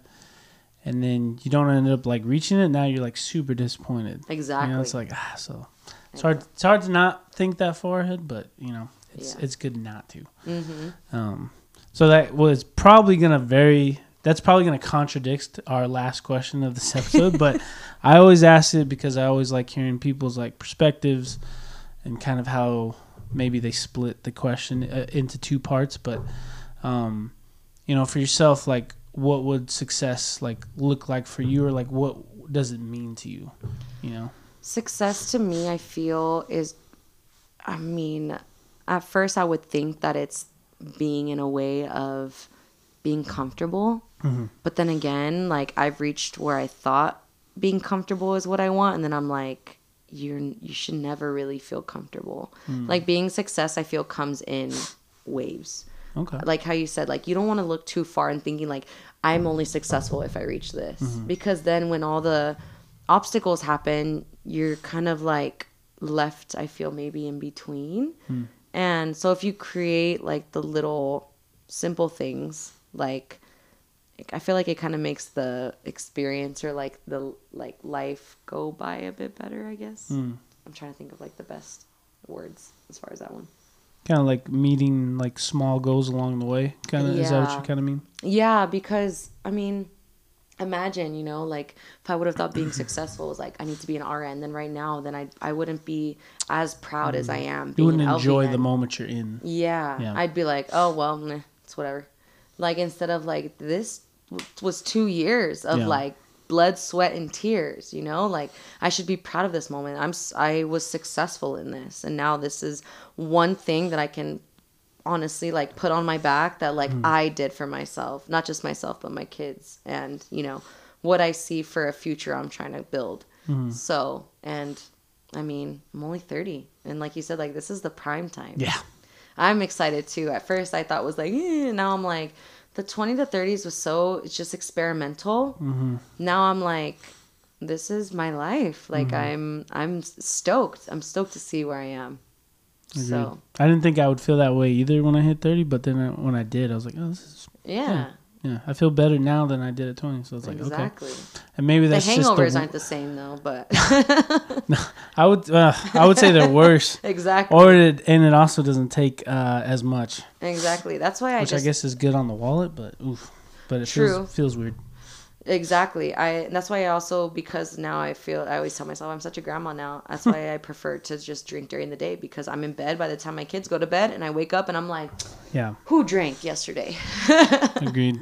And then you don't end up like reaching it. Now you're like super disappointed. Exactly. You know, it's like ah, so it's hard. It's hard to not think that far ahead, but you know, it's Yeah. it's good not to. hmm Um, so that was probably gonna very. That's probably gonna contradict our last question of this episode, but I always ask it because I always like hearing people's like perspectives and kind of how maybe they split the question uh, into two parts. But um, you know, for yourself, like what would success like look like for you, or like what does it mean to you? You know. Success to me, I feel, is, I mean, at first I would think that it's being in a way of being comfortable. Mm-hmm. But then again, like I've reached where I thought being comfortable is what I want. And then I'm like, you're, you should never really feel comfortable. Hmm. Like being success, I feel comes in waves Okay. like how you said like you don't want to look too far and thinking like i'm only successful if i reach this. Mm-hmm. Because then when all the obstacles happen you're kind of like left i feel maybe in between. Hmm. And so if you create like the little simple things like i feel like it kind of makes the experience or like the like life go by a bit better i guess. Hmm. I'm trying to think of like the best words as far as that one Kind of like meeting like small goals along the way. Kind of is that what you kind of mean? Yeah, because I mean, imagine you know, like if I would have thought being successful was like I need to be an RN, then right now, then I I wouldn't be as proud as I mm. am. You wouldn't enjoy the moment you're in. Yeah, Yeah. I'd be like, oh well, meh, it's whatever. Like instead of like this w- was two years of Yeah. like blood, sweat, and tears. You know, like I should be proud of this moment. I'm I was successful in this, and now this is one thing that I can honestly like put on my back that like I did for myself, not just myself but my kids, and you know what I see for a future I'm trying to build. So and. I mean, I'm only 30. And like you said, like this is the prime time. Yeah. I'm excited too. At first, I thought was like, eh, now I'm like, the 20 to 30s was so it's just experimental. Mm-hmm. Now I'm like, this is my life. Like I'm I'm stoked. I'm stoked to see where I am. Agreed. So I didn't think I would feel that way either when I hit 30, but then I, when I did, I was like, oh, this is, yeah, yeah, I feel better now than I did at 20. So it's like, okay. exactly. And maybe The that's just hangovers the, aren't the same though, but no, I would, uh, I would say they're worse. exactly, Or it, and it also doesn't take uh, as much, exactly. That's why I which just I guess is good on the wallet, but oof, but it True. feels feels weird. Exactly. I and that's why I also because now I feel I always tell myself I'm such a grandma now. That's why I prefer to just drink during the day because I'm in bed by the time my kids go to bed and I wake up and I'm like, Yeah, who drank yesterday? agreed.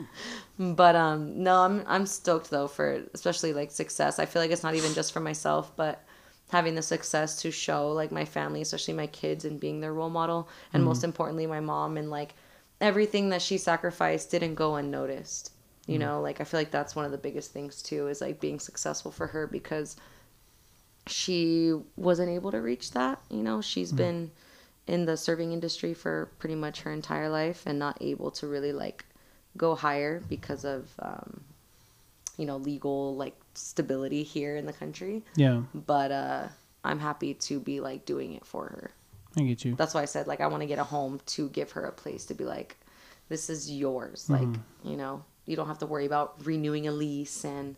but um no, I'm I'm stoked though for especially like success. I feel like it's not even just for myself, but having the success to show like my family, especially my kids and being their role model and most importantly my mom and like everything that she sacrificed didn't go unnoticed. You know, like I feel like that's one of the biggest things too is like being successful for her because she wasn't able to reach that. You know, she's been in the serving industry for pretty much her entire life and not able to really like go higher because of um, you know legal like stability here in the country. Yeah, But uh, I'm happy to be like doing it for her. I get you. That's why I said like I want to get a home to give her a place to be like, this is yours. Like you know, you don't have to worry about renewing a lease and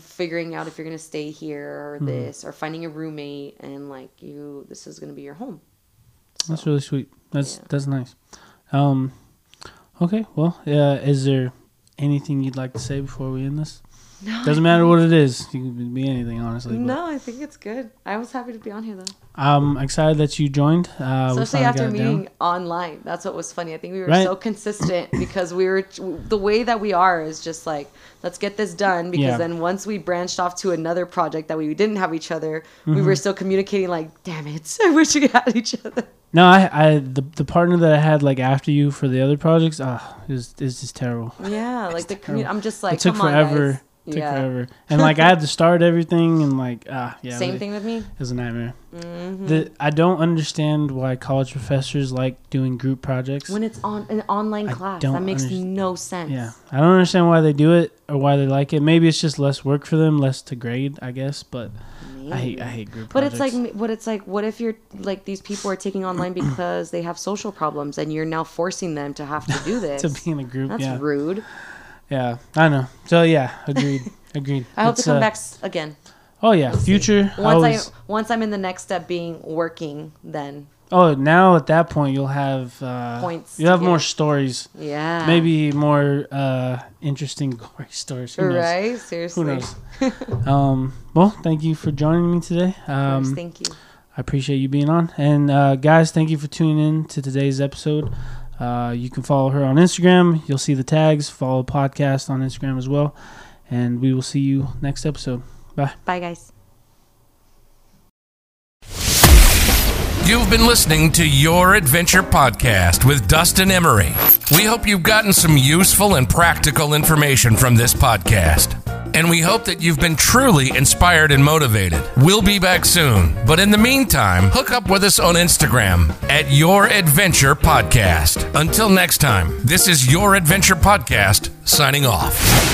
figuring out if you're gonna stay here or this or finding a roommate and like you this is gonna be your home. That's really sweet. That's Yeah. that's nice. Um, okay. Well, uh, is there anything you'd like to say before we end this? No, Doesn't matter what it is. You can be anything, honestly. No, I think it's good. I was happy to be on here though. I'm excited that you joined. Uh, Especially after got it down. meeting online. That's what was funny. I think we were Right. so consistent because we were the way that we are is just like let's get this done because Yeah. then once we branched off to another project that we didn't have each other, we Mm-hmm. were still communicating like, damn it, I wish we had each other. No, I, I the the partner that I had like after you for the other projects, ah, is is just terrible. Yeah, like the community. I'm just like, it took come forever. on. Took yeah. forever, and like I had to start everything, and like ah, yeah, Same it, thing with me. It was a nightmare. hmm The I don't understand why college professors like doing group projects. when it's on an online I class, that makes underst- no sense. Yeah, I don't understand why they do it or why they like it. Maybe it's just less work for them, less to grade, I guess. But I hate I hate group But projects. it's like, what it's like. What if you're like these people are taking online because they have social problems, and you're now forcing them to have to do this? to be in a group. That's yeah, rude. Yeah, I know. So yeah, agreed, agreed. I hope It's, to come uh, back again. Oh yeah, We'll see. future. I Once always- I once I'm in the next step being working, then oh, now at that point you'll have uh, Points You have more stories, yeah, maybe more uh, interesting gory stories. Who knows? right. Seriously, Who knows? um, well, thank you for joining me today. Of course, Um, thank you. I appreciate you being on. And uh, guys, thank you for tuning in to today's episode. Uh, you can follow her on Instagram. You'll see the tags. Follow the podcast on Instagram as well. And we will see you next episode. Bye. Bye, guys. You've been listening to Your Adventure Podcast with Dustin Emery. We hope you've gotten some useful and practical information from this podcast. And we hope that you've been truly inspired and motivated. We'll be back soon. But in the meantime, hook up with us on Instagram at Your Adventure Podcast. Until next time, this is Your Adventure Podcast signing off.